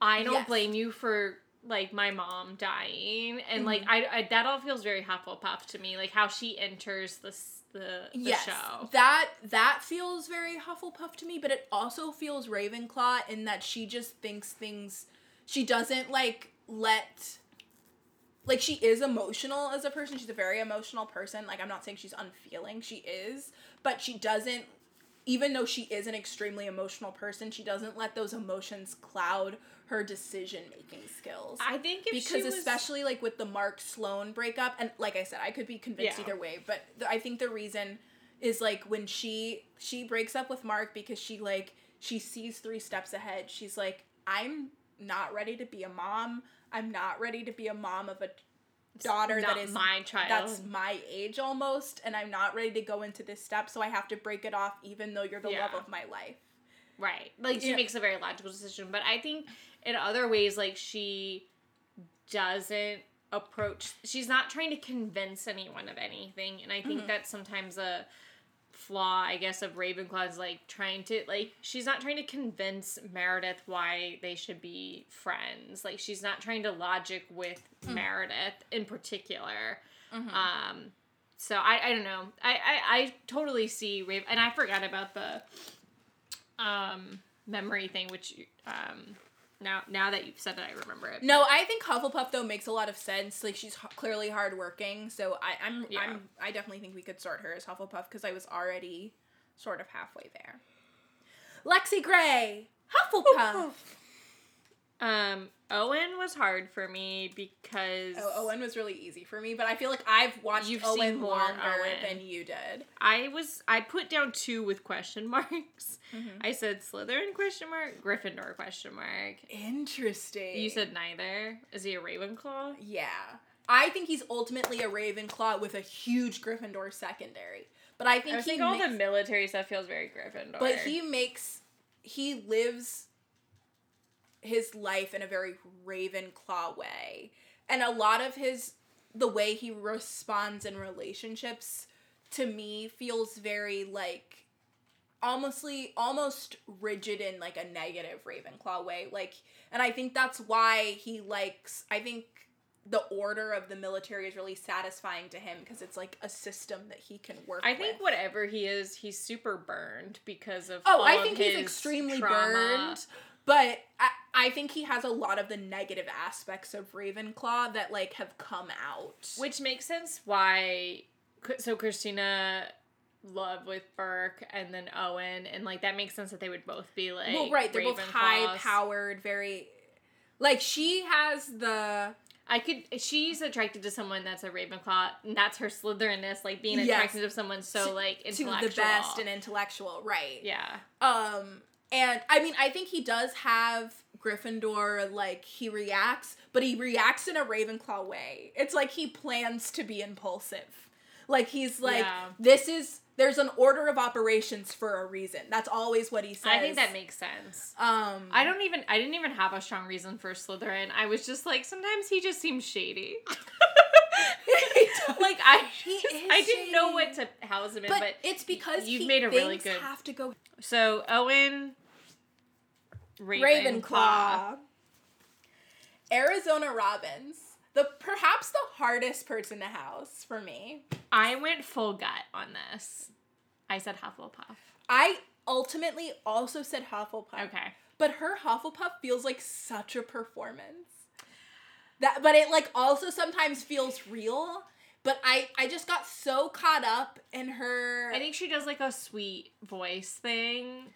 I don't Yes. blame you for like my mom dying, and like Mm-hmm. I, I that all feels very Hufflepuff to me. Like how she enters this the the yes, show. that that feels very Hufflepuff to me, but it also feels Ravenclaw in that she just thinks things. She doesn't like let. Like she is emotional as a person. She's a very emotional person. Like I'm not saying she's unfeeling. She is, but she doesn't. Even though she is an extremely emotional person, she doesn't let those emotions cloud her decision making skills I think because was, especially like with the Mark Sloan breakup, and like I said, I could be convinced Yeah. either way, but th- I think the reason is like when she she breaks up with Mark because she like she sees three steps ahead. She's like, I'm not ready to be a mom. I'm not ready to be a mom of a daughter that is my child. that's my age almost, and I'm not ready to go into this step, so I have to break it off, even though you're the Yeah. love of my life. Right. Like she Yeah. makes a very logical decision, but I think in other ways like she doesn't approach she's not trying to convince anyone of anything and I think Mhm. that's sometimes a flaw I guess of Ravenclaw's like trying to like she's not trying to convince Meredith why they should be friends. Like she's not trying to logic with Mm. Meredith in particular. Mhm. Um, so I, I don't know. I, I, I totally see Raven, and I forgot about the um memory thing, which um now now that you've said it, I remember it. No, I think Hufflepuff though makes a lot of sense. Like she's h- clearly hardworking, so I, I'm, Yeah. I'm, I definitely think we could start her as Hufflepuff because I was already sort of halfway there. Lexie Grey, Hufflepuff. Um, Owen was hard for me because oh, Owen was really easy for me, but I feel like I've watched You've Owen longer Owen. than you did. I was I put down two with question marks. Mhm. I said Slytherin question mark, Gryffindor question mark. Interesting. You said neither. Is he a Ravenclaw? yeah. I think he's ultimately a Ravenclaw with a huge Gryffindor secondary, but I think I think all makes- the military stuff feels very Gryffindor. But he makes he lives his life in a very Ravenclaw way. And a lot of his the way he responds in relationships to me feels very like almostly almost rigid in like a negative Ravenclaw way. Like and I think that's why he likes I think the order of the military is really satisfying to him because it's like a system that he can work I think with. whatever he is, he's super burned because of Oh, I think he's extremely trauma. burned. But I, I think he has a lot of the negative aspects of Ravenclaw that like have come out. Which makes sense why so Cristina love with Burke and then Owen and like that makes sense that they would both be like well, right, they're both high powered, very like she has the I could she's attracted to someone that's a Ravenclaw and that's her Slytherinness, like being Yes. attracted to someone so To- like to the best and intellectual, right? yeah. Um, and I mean, I think he does have Gryffindor. Like he reacts, but he reacts in a Ravenclaw way. It's like he plans to be impulsive. Like he's like, Yeah. this is there's an order of operations for a reason. That's always what he says. I think that makes sense. Um, I don't even I didn't even have a strong reason for Slytherin. I was just like sometimes he just seems shady. like I I didn't know what to house him in, but, but, it's because you've made a really good- have to go so Owen Ravenclaw. Ravenclaw. Arizona Robbins. the perhaps the hardest person to house for me. I went full gut on this. I said Hufflepuff. I ultimately also said Hufflepuff. Okay. But her Hufflepuff feels like such a performance. That but it like also sometimes feels real. But I I just got so caught up in her I think she does like a sweet voice thing.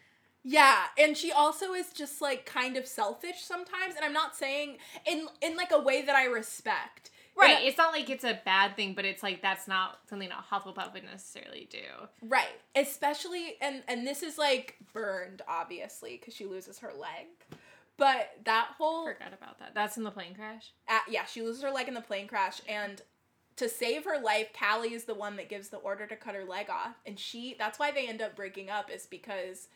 Yeah, and she also is just like kind of selfish sometimes, and I'm not saying in in like a way that I respect. Right. I- It's not like it's a bad thing, but it's like that's not something a Hufflepuff would necessarily do. right. Especially and and this is like burned obviously cuz she loses her leg. But that whole Forgot about that. That's in the plane crash. uh, yeah, she loses her leg in the plane crash and to save her life, Callie is the one that gives the order to cut her leg off. And she that's why they end up breaking up is because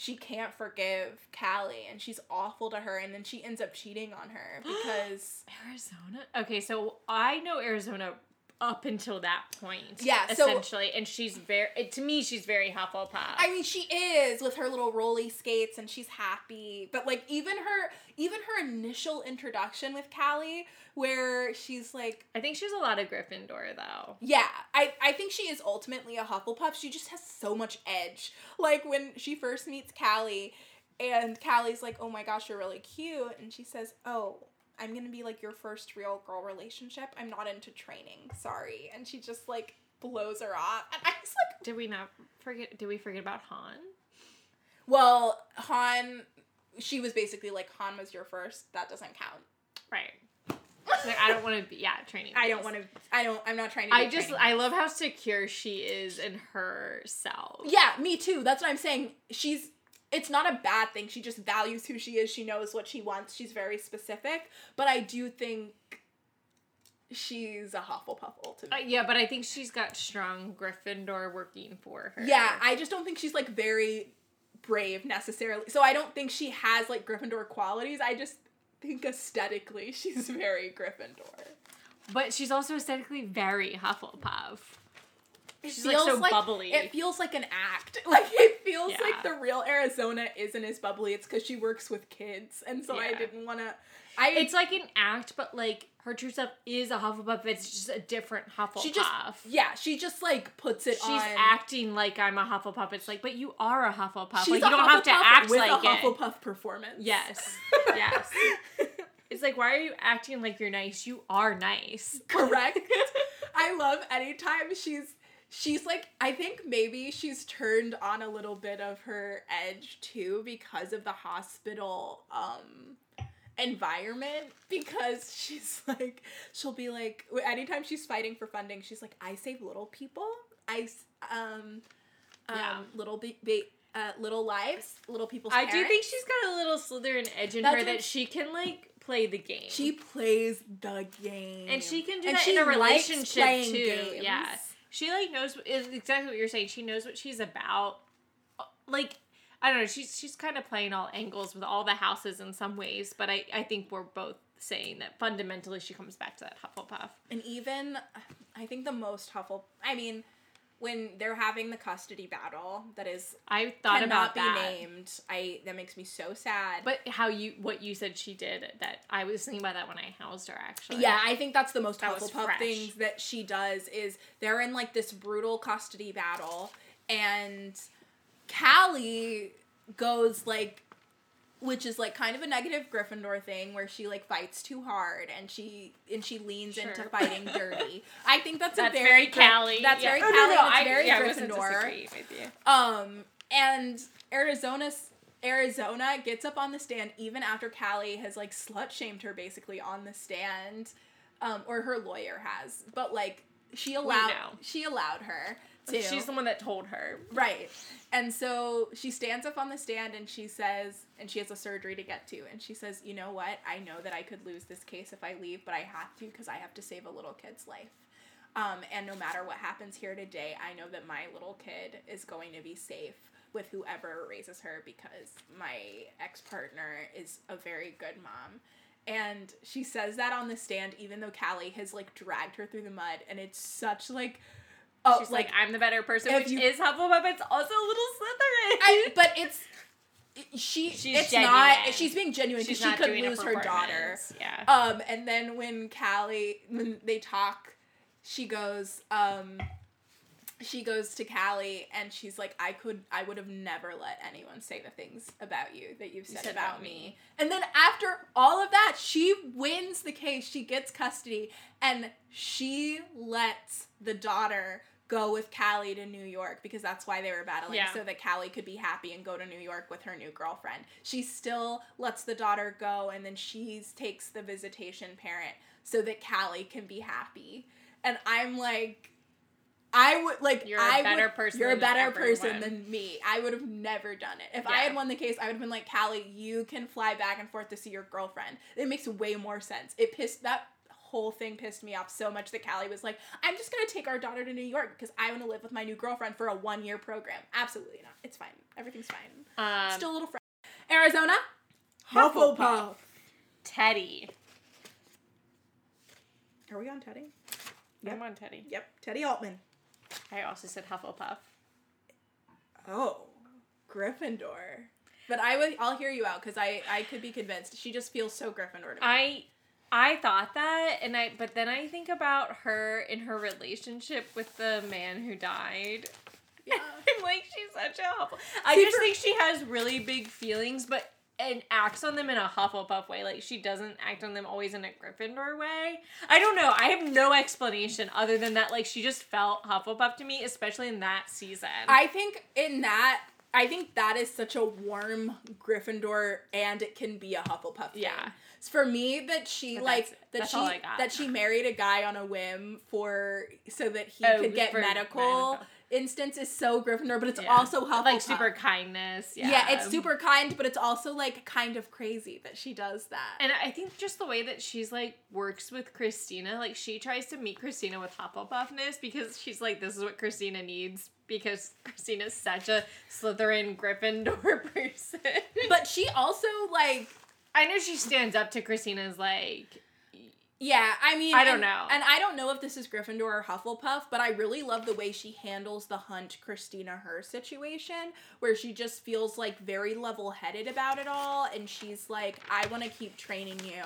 she can't forgive Callie and she's awful to her and then she ends up cheating on her because Arizona. Okay, so I know Arizona up until that point. Yeah, so- essentially, and she's very. To me, she's very Hufflepuff. I mean she is with her little rolly skates and she's happy. But like even her even her initial introduction with Callie where she's like I think she's a lot of Gryffindor though. Yeah, I, I think she is ultimately a Hufflepuff. She just has so much edge. Like when she first meets Callie, and Callie's like, "Oh my gosh, you're really cute," and she says, "Oh, I'm gonna be like your first real girl relationship. I'm not into training. Sorry," and she just like blows her off, and I was like, Did we not forget? Did we forget about Hahn? "Well, Hahn." She was basically like, Hahn was your first. That doesn't count. Right. Like, I don't want to be. Yeah, training. I don't want to. I don't. I'm not trying to. I just training. I love how secure she is in herself. Yeah, me too. That's what I'm saying. She's it's not a bad thing. She just values who she is. She knows what she wants. She's very specific. But I do think she's a Hufflepuff Uh, yeah, but I think she's got strong Gryffindor working for her. yeah, I just don't think she's like very brave necessarily. So I don't think she has like Gryffindor qualities. I just think aesthetically she's very Gryffindor. but she's also aesthetically very Hufflepuff. It She's, like, so like, bubbly. It feels like an act. Like it feels Yeah. like the real Arizona isn't as bubbly. It's because she works with kids, and so I didn't want to. I It's like an act, but like her true self is a Hufflepuff. It's just a different Hufflepuff. She just yeah, she just like puts it She's on. acting like I'm a Hufflepuff. It's like, but you are a Hufflepuff. She's like a you don't have to act with like a it. Hufflepuff performance. Yes. Yes. It's like, why are you acting like you're nice? You are nice. correct. I love anytime she's she's like I think maybe she's turned on a little bit of her edge too because of the hospital um environment because she's like she'll be like anytime she's fighting for funding she's like I save little people i um um Yeah. little be, be uh, little lives little people's I do think she's got a little Slytherin edge in That's her that she can like play the game. She plays the game. and she can do And that she in a relationship too. games. Yeah. She like knows is exactly what you're saying. She knows what she's about. Like I don't know, she's she's kind of playing all angles with all the houses in some ways, but I I think we're both saying that fundamentally she comes back to that Hufflepuff. And even, I think the most Huffle. I mean, when they're having the custody battle, that is I thought about be that. named. I that makes me so sad. But how you what you said she did that I was thinking about that when I housed her actually. yeah, I think that's the most That Hufflepuff things that she does is they're in like this brutal custody battle, and Callie goes like which is like kind of a negative Gryffindor thing where she like fights too hard and she and she leans into fighting dirty. I think that's, That's a very very, Gry- Callie. That's Yeah. very Oh, Callie. no, no, that's I- very yeah, I wasn't Gryffindor. disagreeing with you. Um, and Arizona's Arizona gets up on the stand even after Callie has like slut shamed her basically on the stand, um, or her lawyer has, but like she allowed know. she allowed her to. She's the one that told her. Right. And so she stands up on the stand and she says, and she has a surgery to get to, and she says, You know what? I know that I could lose this case if I leave, but I have to because I have to save a little kid's life. Um, and no matter what happens here today, I know that my little kid is going to be safe with whoever raises her because my ex partner is a very good mom. And she says that on the stand, even though Callie has like dragged her through the mud, and it's such like, oh, She's like, I'm the better person, which you- is Hufflepuff. It's also a little Slytherin. I, but it's she She's it's genuine. not she's being genuine because she could lose her daughter. Yeah. Um, and then when Callie, when they talk, she goes, um, she goes to Callie and she's like, I could, I would have never let anyone say the things about you that you've said, said about, about me. me. And then after all of that, she wins the case. She gets custody and she lets the daughter go with Callie to New York because that's why they were battling Yeah. so that Callie could be happy and go to New York with her new girlfriend. She still lets the daughter go and then she takes the visitation parent so that Callie can be happy. And I'm like I would like You're a I better would, person You're a than better person everyone. than me. I would have never done it. If I had won the case, I would have been like, Callie, you can fly back and forth to see your girlfriend. It makes way more sense. It pissed that whole thing pissed me off so much that Callie was like, I'm just gonna take our daughter to New York because I want to live with my new girlfriend for a one year program. Absolutely not. It's fine. Everything's fine. Um, Still a little friend. Arizona. Hufflepuff. Teddy. Are we on Teddy? I'm on Teddy. Yep. Teddy Altman. I also said Hufflepuff. Oh, Gryffindor. But I would. I'll hear you out because I I could be convinced. She just feels so Gryffindor to me. I I thought that and I but then I think about her in her relationship with the man who died. yeah. I'm like she's such a. I See, just for- think she has really big feelings, but and acts on them in a Hufflepuff way. Like she doesn't act on them always in a Gryffindor way. I don't know. I have no explanation other than that. Like she just felt Hufflepuff to me, especially in that season. I think in that. I think that is such a warm Gryffindor, and it can be a Hufflepuff. Thing. Yeah. It's for me that she But like that's- that that's she all I got. that she married a guy on a whim for so that he Oh, could get medical medical. Instance is so Gryffindor, but it's Yeah. also Hufflepuff. like super kindness. Yeah. Yeah. it's super kind, but it's also like kind of crazy that she does that. And I think just the way that she's like works with Cristina, like she tries to meet Cristina with Hufflepuffness because she's like, this is what Cristina needs because Cristina's such a Slytherin Gryffindor person. but she also like I know she stands up to Cristina's like, Yeah, I mean, I don't and- know. and I don't know if this is Gryffindor or Hufflepuff, but I really love the way she handles the Hunt Cristina her situation, where she just feels like very level headed about it all, and she's like, "I want to keep training you,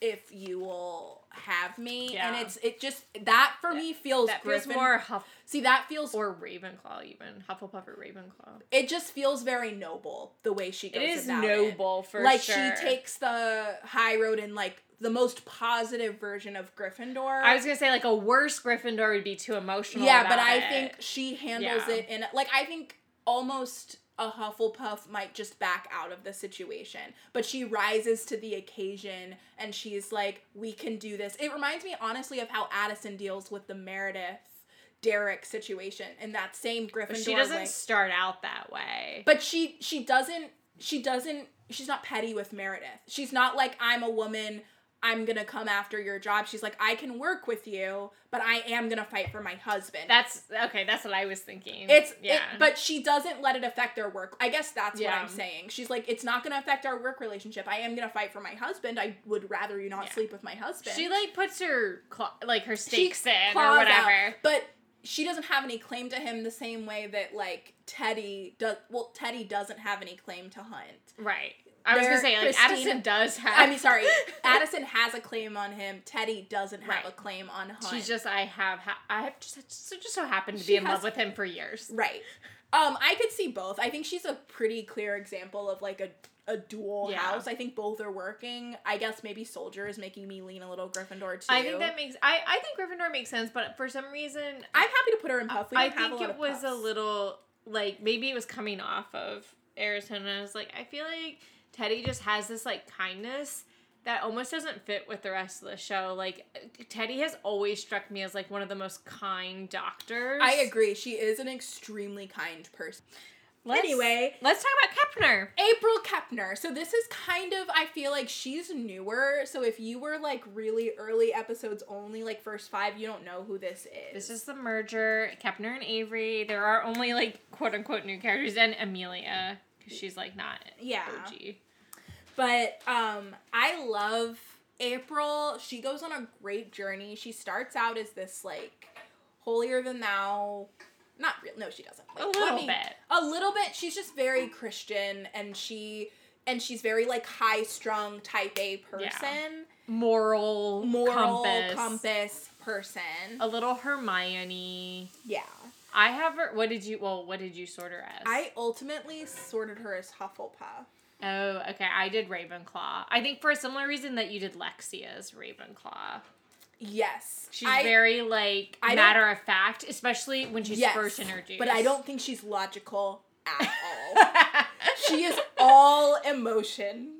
if you will have me," and it's it just that for me feels that Griffin. feels more Huff See, that feels or Ravenclaw even Hufflepuff or Ravenclaw. it just feels very noble the way she It goes is about it. noble for like sure. she takes the high road in like the most positive version of Gryffindor. I was gonna say like a worse Gryffindor would be too emotional. yeah, but I it. think she handles Yeah. it in like I think almost a Hufflepuff might just back out of the situation, but she rises to the occasion and she's like, "We can do this." It reminds me honestly of how Addison deals with the Meredith Derek situation in that same Gryffindor But she doesn't way. start out that way. But she she doesn't she doesn't she's not petty with Meredith. She's not like I'm a woman, I'm to come after your job. She's like I can work with you, but I am to fight for my husband. That's okay. That's what I was thinking. it's yeah, it, but she doesn't let it affect their work. I guess that's Yeah. what I'm saying. She's like it's not to affect our work relationship. I am to fight for my husband. I would rather you not Yeah. sleep with my husband. she like puts her like her She stakes in claws or out, whatever. but she doesn't have any claim to him the same way that like Teddy does. Well, Teddy doesn't have any claim to Hunt. Right. I was gonna say like Cristina- Addison does have. I mean, sorry, Addison has a claim on him. Teddy doesn't have Right. a claim on Hunt. She's just I have ha- I have just so just so happened to She be in has- love with him for years. right. Um, I could see both. I think she's a pretty clear example of like a a dual Yeah. house. I think both are working. I guess maybe Soldier is making me lean a little Gryffindor too. I think that makes I I think Gryffindor makes sense, but for some reason I'm happy to put her in Puff. I think it was a little like maybe it was coming off of Arizona. I was like, I feel like Teddy just has this like kindness that almost doesn't fit with the rest of the show. Like Teddy has always struck me as like one of the most kind doctors. I agree. She is an extremely kind person. Let's, Anyway. let's talk about Kepner. April Kepner. So this is kind of I feel like she's newer. So if you were like really early episodes only, like first five, you don't know who this is. This is the merger. Kepner and Avery. There are only like quote unquote new characters and Amelia she's like not Yeah. OG. But um I love April. She goes on a great journey. She starts out as this like holier than thou not real. No, she doesn't. A little bit. A little bit. She's just very Christian, and she and she's very like high strung type A person, Moral, moral compass, compass, person. a little Hermione. yeah. I have her. What did you? Well, what did you sort her as? I ultimately sorted her as Hufflepuff. Oh, okay. I did Ravenclaw. I think for a similar reason that you did Lexia as Ravenclaw. Yes, She's I- very like I matter of fact, especially when she's yes, first introduced. But I don't think she's logical at all. she is all emotion.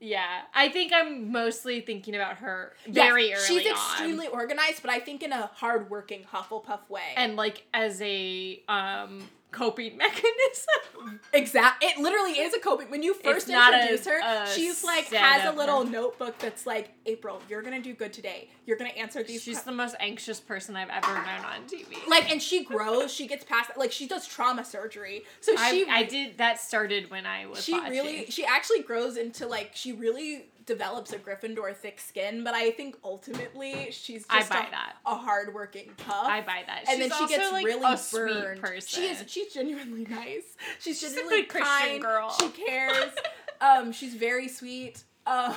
Yeah, I think I'm mostly thinking about her Yes, very early She's on. extremely organized, but I think in a hardworking Hufflepuff way. and like as a um coping mechanism. Exact. It literally is a coping. When you first a- introduce her, a she's like has a little her. notebook that's like, April, you're gonna do good today. You're gonna answer these. She's que-" the most anxious person I've ever known on TV. like, and she grows. She gets past. Like, she does trauma surgery. So she, I, I did that started when I was she watching. really, she actually grows into like she really develops a Gryffindor thick skin. But I think ultimately she's I just buy a, that. a hardworking pup. I buy that. and She's then she gets like, really a sweet burned. person. She is. She's genuinely nice. She's, She's a genuinely good Christian kind. girl. She cares. um, she's very sweet. Um,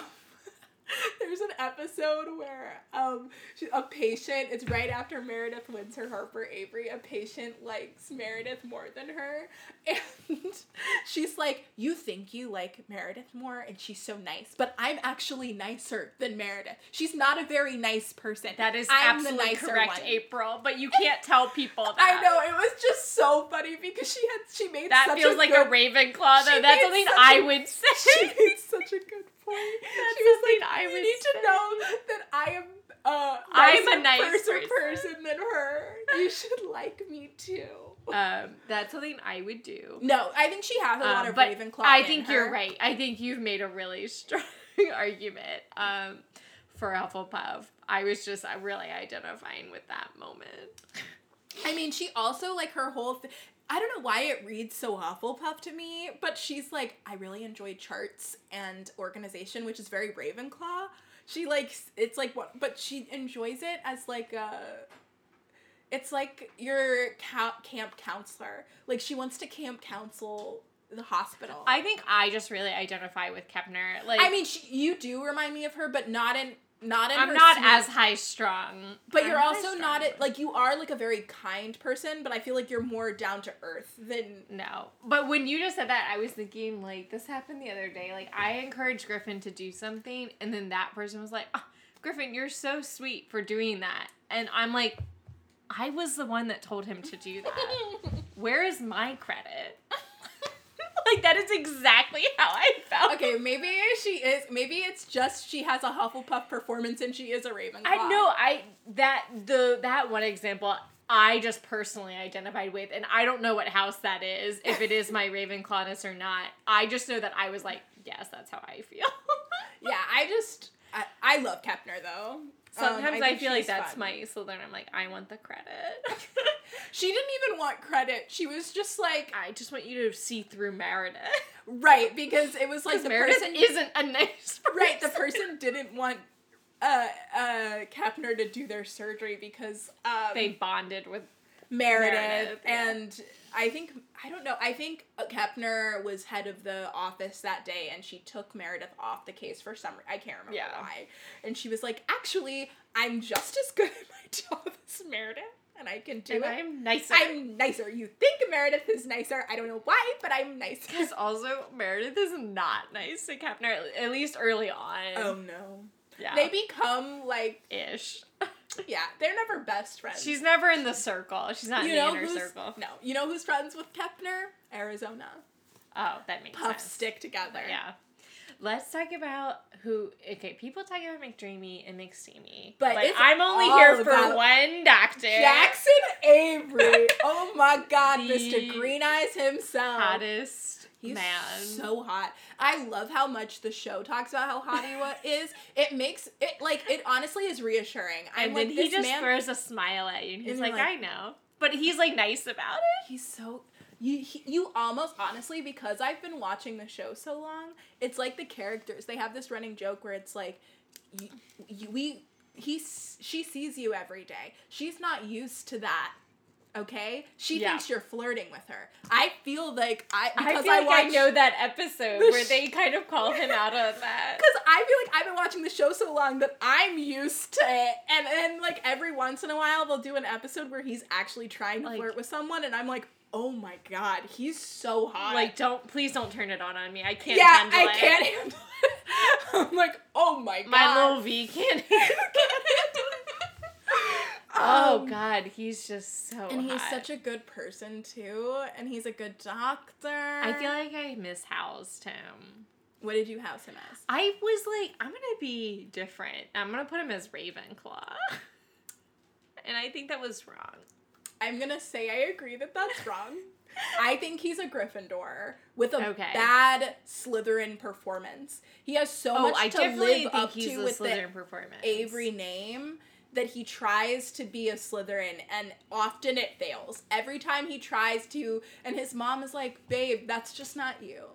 there's an episode where um, she, a patient. It's right after Meredith wins her Harper Avery. A patient likes Meredith more than her, and she's like, "You think you like Meredith more, and she's so nice, but I'm actually nicer than Meredith. She's not a very nice person. That is I'm the absolutely nicer correct, one." April. But you can't tell people that. I know it was just so funny because she had she made That feels like good, a Ravenclaw, though. That's something I a- would say. She made such a good point. That's she was like, I "You need to know that I am uh, I'm a nicer person, person." than her. You should like me too." um, that's something I would do. No, I think she has a lot Um, of but Ravenclaw. I think you're right. I think you've made a really strong argument um, for Hufflepuff. I was just really identifying with that moment. I mean, she also like her whole. Th- I don't know why it reads so Hufflepuff to me, but she's like, I really enjoy charts and organization, which is very Ravenclaw. She likes it's like what, but she enjoys it as like a. It's like your ca- camp counselor. Like she wants to camp counsel the hospital. I think I just really identify with Kepner. Like, I mean, she, you do remind me of her, but not in not in. I'm not as high strung. But you're also not it like you are like a very kind person, but I feel like you're more down to earth than No. But when you just said that, I was thinking, like, this happened the other day. Like, I encouraged Griffin to do something, and then that person was like, oh, Griffin, you're so sweet for doing that. And I'm like, I was the one that told him to do that. Where is my credit? like, that is exactly how I felt. Okay, maybe she is. Maybe it's just she has a Hufflepuff performance and she is a Ravenclaw. I know I that the that one example I just personally identified with, and I don't know what house that is, if it is my Ravenclawness or not. I just know that I was like, yes, that's how I feel. Yeah, I just I, I love Kepner though. Um, Sometimes I, feel like that's fun. my Slytherin. I'm like, I want the credit. She didn't even want credit. She was just like I just want you to see through Meredith. right because it was like the Meredith person isn't a nice person. right the person didn't want uh uh Kepner to do their surgery because um they bonded with Meredith, Meredith, yeah. I think I don't know. I think Kepner was head of the office that day, and she took Meredith off the case for some. I can't remember Yeah. why. And she was like, "Actually, I'm just as good at my job as Meredith, and I can do and it. I'm nicer. I'm nicer. You think Meredith is nicer? I don't know why, but I'm nicer." Because also Meredith is not nice to Kepner, at least early on. Oh no. yeah. They become like ish. Yeah, they're never best friends. She's never in the circle. She's not you in the inner circle. no, you know who's friends with Kepner? Arizona. Oh, that makes Puffs sense. stick together. Yeah. Let's talk about who. Okay, people talk about McDreamy and McSteamy, But but, it's I'm only here for one doctor. Jackson Avery. Oh my God, Mr. Green Eyes himself. hottest He's man. so hot. I love how much the show talks about how hot he is. It makes it like it honestly is reassuring. I'm and like then he just man. throws a smile at you, and he's And like, like- "I know," but he's like nice about it. he's so you he, you almost honestly because I've been watching the show so long. It's like the characters. They have this running joke where it's like, you, you, we he she sees you every day. She's not used to that Okay, she Yeah. thinks you're flirting with her. I feel like I I because feel I, like I know that episode where they kind of call him out on that. Because I feel like I've been watching the show so long that I'm used to it. And then, like, every once in a while, they'll do an episode where he's actually trying to Like- flirt with someone, and I'm like, oh my god, he's so hot. Like, don't please don't turn it on on me. I can't. Handle it. Yeah, I it. can't handle it. I'm like, oh my god. My little V can't. handle it. Oh Um, God, he's just so. And he's hot. such a good person, too. And he's a good doctor. I feel like I mishoused him. What did you house him as? I was like, I'm gonna be different. I'm gonna put him as Ravenclaw. and I think that was wrong. I'm gonna say I agree that that's wrong. I think he's a Gryffindor with a Okay. bad Slytherin performance. He has so oh, much I to live up to with Slytherin the performance. Avery name that he tries to be a Slytherin and often it fails. Every time he tries to, and his mom is like, "Babe, that's just not you."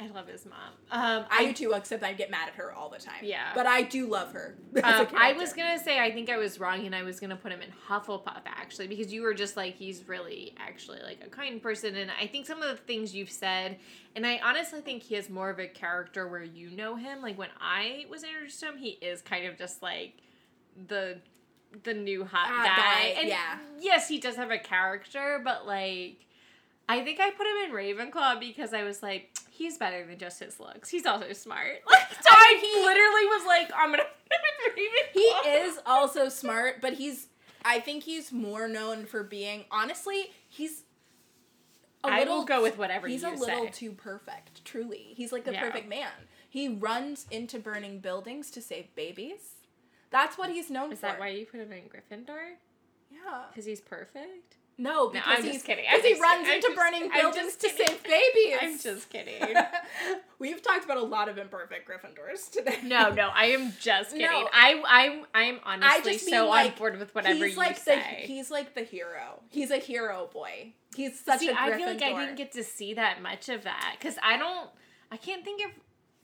I love his mom. Um, I, do too, except I get mad at her all the time. Yeah. but I do love her. Um, I was gonna say I think I was wrong, and I was gonna put him in Hufflepuff actually because you were just like he's really actually like a kind person, and I think some of the things you've said, and I honestly think he has more of a character where you know him. Like when I was introduced to him, he is kind of just like the the new hot Hot guy. guy, and yeah. yes, he does have a character, but like. I think I put him in Ravenclaw because I was like, he's better than just his looks. He's also smart. Like, so I he- literally was like, I'm gonna put him in Ravenclaw. He is also smart, but he's I think he's more known for being honestly, he's a I little will go with whatever He's a little say. too perfect, truly. He's like the Yeah. perfect man. He runs into burning buildings to save babies. That's what he's known Is for. Is that why you put him in Gryffindor? Yeah. Because he's perfect. No, because I'm he's just kidding. Because he just- runs I'm into just- burning buildings to save babies. I'm just kidding. We've talked about a lot of imperfect Gryffindors today. no, no, I am just kidding. No. I, I'm, I'm honestly just so like, on board with whatever he's you like say. the he's like the hero. He's a hero boy. He's such See, a Gryffindor. I feel like I didn't get to see that much of that because I don't. I can't think of.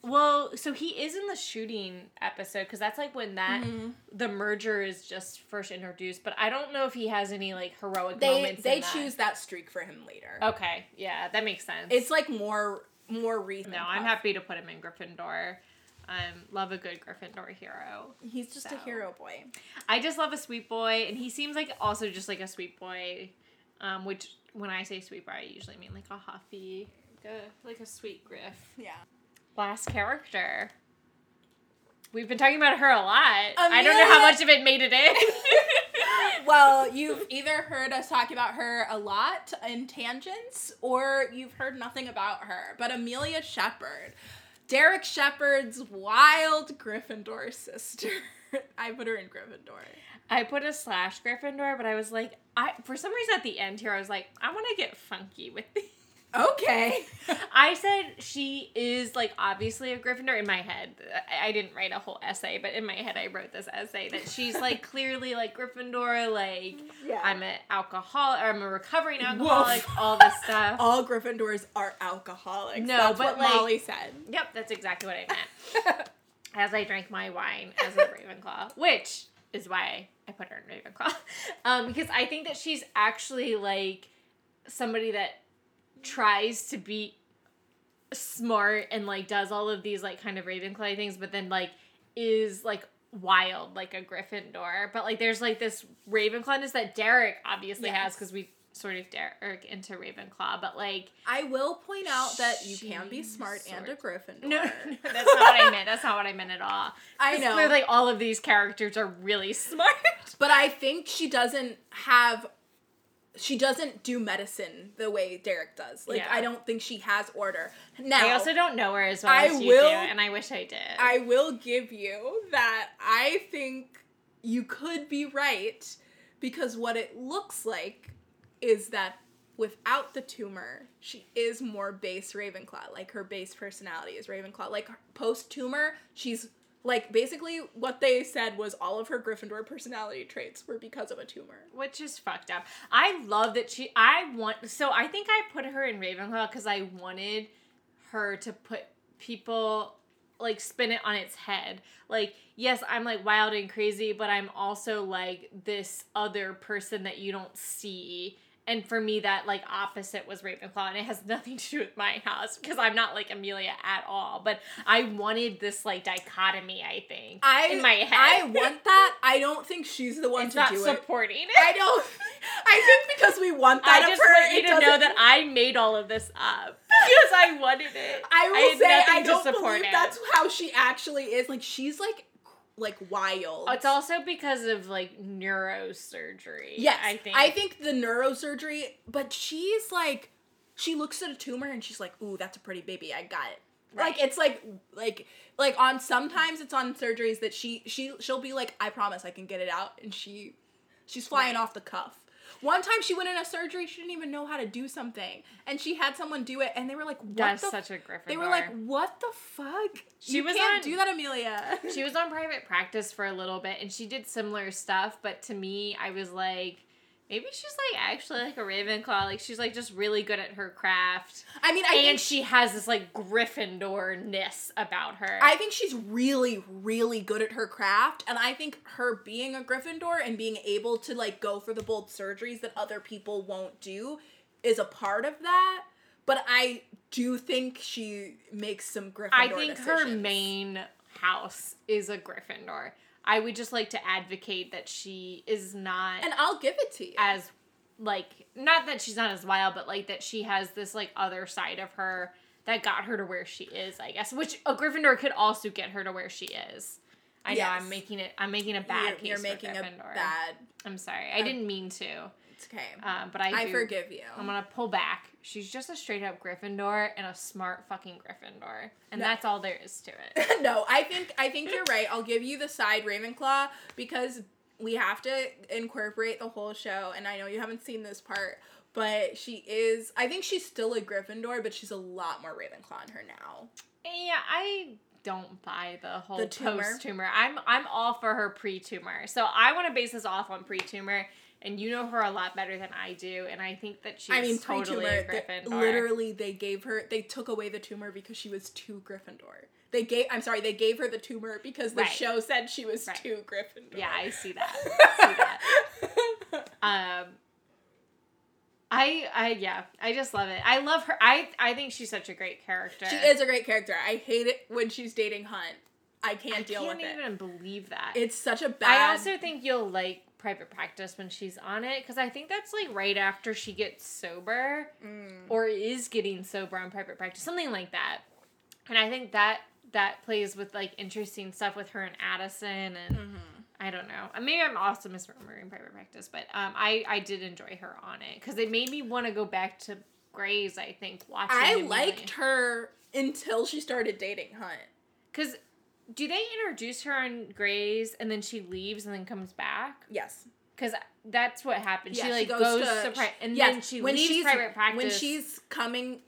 Well, so he is in the shooting episode because that's like when that Mm-hmm. the merger is just first introduced. But I don't know if he has any like heroic they moments. they that. choose that streak for him later. Okay, yeah, that makes sense. It's like more more recent. no, I'm happy to put him in Gryffindor. Um, love a good Gryffindor hero. He's just So. a hero boy. I just love a sweet boy, and he seems like also just like a sweet boy. Um, which when I say sweet boy, I usually mean like a huffy, like a, like a sweet griff. Yeah. Last character. We've been talking about her a lot. I don't know how much of it made it in. Well, you've either heard us talk about her a lot in tangents, or you've heard nothing about her. But Amelia Shepherd, Derek Shepherd's wild Gryffindor sister. I put her in Gryffindor. I put a slash Gryffindor, but I was like, I for some reason at the end here, I was like, I want to get funky with these. Okay. I said she is like obviously a Gryffindor in my head. I- I didn't write a whole essay, but in my head I wrote this essay that she's like clearly like Gryffindor. Like Yeah. I'm an alcoholic, or I'm a recovering alcoholic. All this stuff. All Gryffindors are alcoholics. No, That's but, what like- Molly said. Yep, that's exactly what I meant. As I drank my wine as a Ravenclaw, which is why I put her in Ravenclaw, um, because I think that she's actually like somebody that tries to be smart and like does all of these like kind of Ravenclaw things, but then like is like wild like a Gryffindor. But like there's like this Ravenclawness that Derek obviously has because we sort of Derek into Ravenclaw, but like I will point out that you can be smart and a Gryffindor. no, no, that's not what I meant. That's not what I meant at all. I know. Clearly, all of these characters are really smart. But I think she doesn't have she doesn't do medicine the way Derek does. Like Yeah. I don't think she has order. Now I also don't know her as well I as you will- do, and I wish I did. I will give you that I think you could be right because what it looks like is that without the tumor, she is more base Ravenclaw. Like her base personality is Ravenclaw. Like post tumor, she's like basically what they said was all of her Gryffindor personality traits were because of a tumor. which is fucked up. I love that she. I want. So I think I put her in Ravenclaw because I wanted her to put people like spin it on its head. Like, yes, I'm like wild and crazy, but I'm also like this other person that you don't see. And for me, that like opposite was Ravenclaw, and it has nothing to do with my house because I'm not like Amelia at all. But I wanted this like dichotomy. I think I in my head. I want that. I don't think she's the one it's to not do it. supporting it. I don't. I think because we want that I of just her, want you to know that I made all of this up because I wanted it. I will had say I don't believe it. that's how she actually is. Like she's like like wild. It's also because of like neurosurgery. yes. I think. I think the neurosurgery, but she's like she looks at a tumor and she's like, "Ooh, that's a pretty baby. I got it." Like it's like like like on sometimes it's on surgeries that she she she'll be like, "I promise I can get it out," and she she's flying Right. off the cuff. One time she went in a surgery, she didn't even know how to do something, and she had someone do it, and they were like, "What That's the such a Gryffindor. They were like, "What the fuck? She you was can't on- do that, Amelia." she was on private practice for a little bit and she did similar stuff, but to me, I was like, maybe she's like actually like a Ravenclaw. Like she's like just really good at her craft. I mean, I and she has this like Gryffindor ness about her. I think she's really, really good at her craft, and I think her being a Gryffindor and being able to like go for the bold surgeries that other people won't do is a part of that. But I do think she makes some Gryffindor. I think her main house is a Gryffindor. I would just like to advocate that she is not and I'll give it to you. as like not that she's not as wild, but like that she has this like other side of her that got her to where she is, I guess. Which a Gryffindor could also get her to where she is. I know I'm making it. I'm making a bad you're, case you're for making a bad. I'm sorry. I didn't mean to. It's okay. Um, but I I do- forgive you. I'm gonna pull back. She's just a straight up Gryffindor and a smart fucking Gryffindor, and No. that's all there is to it. no, I think I think you're right. I'll give you the side Ravenclaw because we have to incorporate the whole show, and I know you haven't seen this part, but she is. I think she's still a Gryffindor, but she's a lot more Ravenclaw in her now. Yeah, I don't buy the whole The tumor? post tumor. I'm I'm all for her pre tumor. So I want to base this off on pre tumor, and you know her a lot better than I do, and I think that she's I mean, totally a Gryffindor. literally, they gave her. They took away the tumor because she was too Gryffindor. They gave. I'm sorry. They gave her the tumor because the Right. show said she was Right. too Gryffindor. Yeah, I see that. I see that. Um, I I yeah, I just love it. I love her. I I think she's such a great character. She is a great character. I hate it when she's dating Hunt. I can't I deal can't with it. even believe that. It's such a bad. I also think you'll like private practice when she's on it because I think that's like right after she gets sober Mm. or is getting sober on private practice, something like that. And I think that that plays with like interesting stuff with her and Addison and Mm-hmm. I don't know. Maybe I'm also misremembering private practice, but um, I I did enjoy her on it because it made me want to go back to Grey's. I think watching. I liked her until she started dating Hunt. because. Do they introduce her in Grey's and then she leaves and then comes back? Yes. Because that's what happens. Yeah, she like goes, to, pri- and yes, then she when leaves she's- private practice. When she's coming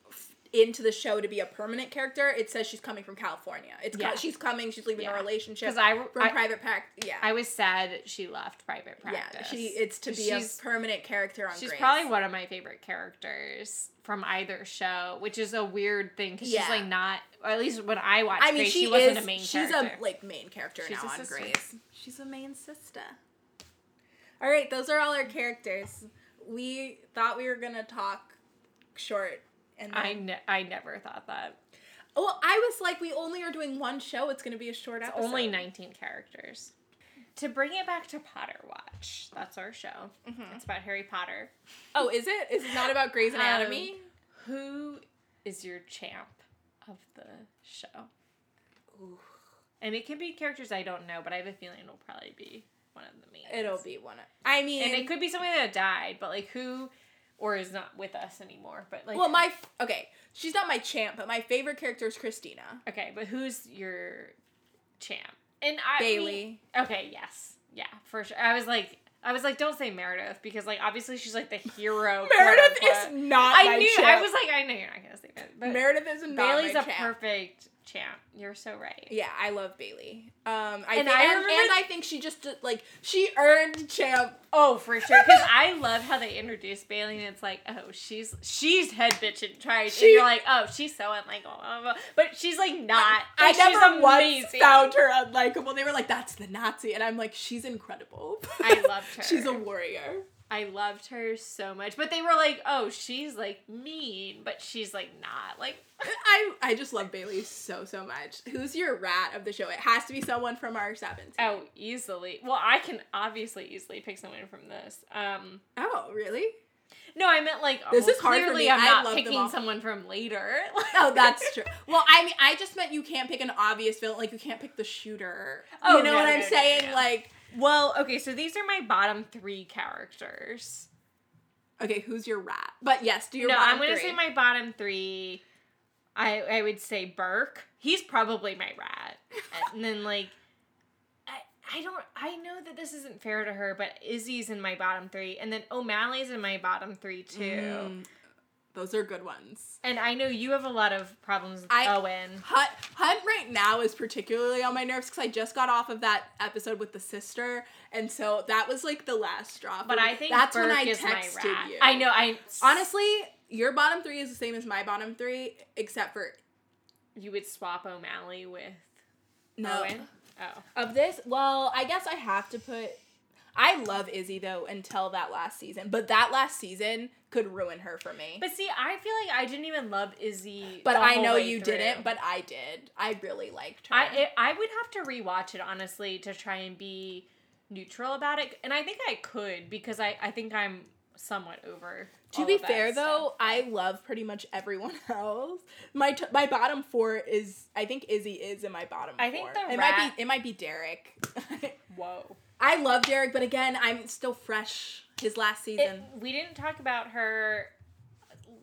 into the show to be a permanent character, it says she's coming from California. It's co- she's coming. She's leaving Yeah. a relationship because I, from I, private practice. Yeah. I was sad she left private yeah. practice. She. It's to be She's- a permanent character on. She's Grey's. probably one of my favorite characters from either show, which is a weird thing because Yeah. she's like not, or at least when I watched I mean, Grey's, she, she, wasn't is. a main she's character. a like main character She's now a on sister. Grey's. She's a main sister. All right, those are all our characters. We thought we were gonna talk short, and then, I ne- I never thought that. well, I was like, we only are doing one show. It's gonna be a short It's episode. only 19 characters. To bring it back to Potter Watch, that's our show. Mhm. It's about Harry Potter. Oh, is it? Is it not about Grey's Anatomy? Um, Who is your champ of the show? Ooh. And it can be characters I don't know, but I have a feeling it'll probably be one of the main. It'll be one. Of, I mean, And it could be somebody that died, but like who or is not with us anymore. But like well, my okay, she's not my champ, but my favorite character is Cristina Okay, but who's your champ? And I Bailey. okay, yes. Yeah, for sure. I was like I was like, don't say Meredith because like obviously she's like the hero. Meredith is not. I my knew champ. I was like, I know you're not gonna say that. But Meredith is not Bailey's a champ. perfect champ. You're so right. Yeah, I love Bailey. Um, I And think, I and, remember- and I think she just did, like she earned champ. Oh, for sure. Because I love how they introduced Bailey, and it's like, oh, she's she's head bitch in charge, She- and you're like, oh, she's so unlikable, blah, blah, blah. but she's like not. I Like, she's never once found her unlikable. They were like, "That's the Nazi," and I'm like, "She's incredible." I loved her. She's a warrior. I loved her so much, but they were like, oh, she's like mean, but she's like not like. I I just love Bailey so so much. Who's your rat of the show? It has to be someone from our seventh. Oh, easily. Well, I can obviously easily pick someone from this. Um, Oh, really? no, I meant like This well, is hard clearly. I'm not picking someone from later. Oh, that's true. Well, I mean, I just meant you can't pick an obvious villain. Like you can't pick the shooter. Oh, you know no, what no, I'm no, saying? Like, well, okay, so these are my bottom three characters. okay, who's your rat? But yes, do your no, bottom I'm gonna three. say my bottom three. I I would say Burke. He's probably my rat, and then like. I, I don't I know that this isn't fair to her, but Izzy's in my bottom three, and then O'Malley's in my bottom three too. Mm, those are good ones. And I know you have a lot of problems with I- Owen. Hunt, Hunt right now is particularly on my nerves because I just got off of that episode with the sister, and so that was like the last straw. But. I think that's Burke when I texted you. I know. I Honestly, your bottom three is the same as my bottom three, except for you would swap O'Malley with no. Owen. Oh, Of this, well, I guess I have to put. I love Izzy though until that last season, but that last season could ruin her for me. but see, I feel like I didn't even love Izzy. But I know you through. didn't, but I did. I really liked her. I it, I would have to rewatch it honestly to try and be neutral about it, and I think I could because I I think I'm somewhat over. to be fair stuff. though, I love pretty much everyone else. My t- my bottom four is I think Izzy is in my bottom. I think four. the it rat- might be it might be Derek. whoa. I love Derek, but again, I'm still fresh. His last It, season. we didn't talk about her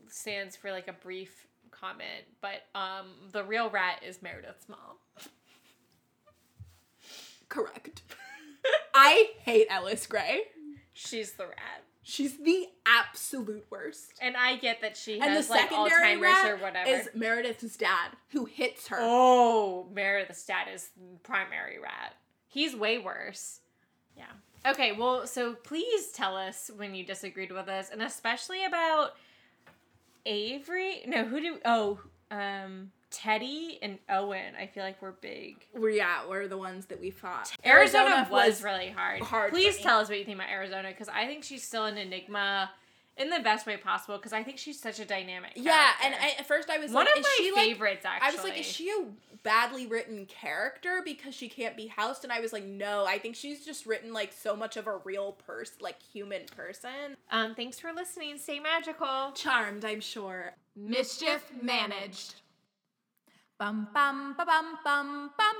stands for like a brief comment, but um the real rat is Meredith's mom. Correct. I hate Ellis Grey. She's the rat. She's the absolute worst. And I get that she And has like Alzheimer's rat or whatever. is Meredith's dad, who hits her. oh, Meredith's dad is primary rat. He's way worse. Yeah. Okay, well, so please tell us when you disagreed with us, and especially about Avery. No, who do? Oh, um, Teddy and Owen. I feel like we're big. We're, yeah, we're the ones that we fought. Arizona, was, really hard. hard Please tell us what you think about Arizona, because I think she's still an enigma in the best way possible. Because I think she's such a dynamic. Yeah, and. I, at first I was one like, of is my she like favorites. Actually, I was like, is she a badly written character because she can't be housed? And I was like, no, I think she's just written like so much of a real person, like human person. Um, thanks for listening. Stay magical. Charmed, I'm sure. Mischief managed. Bum bum ba bum bum bum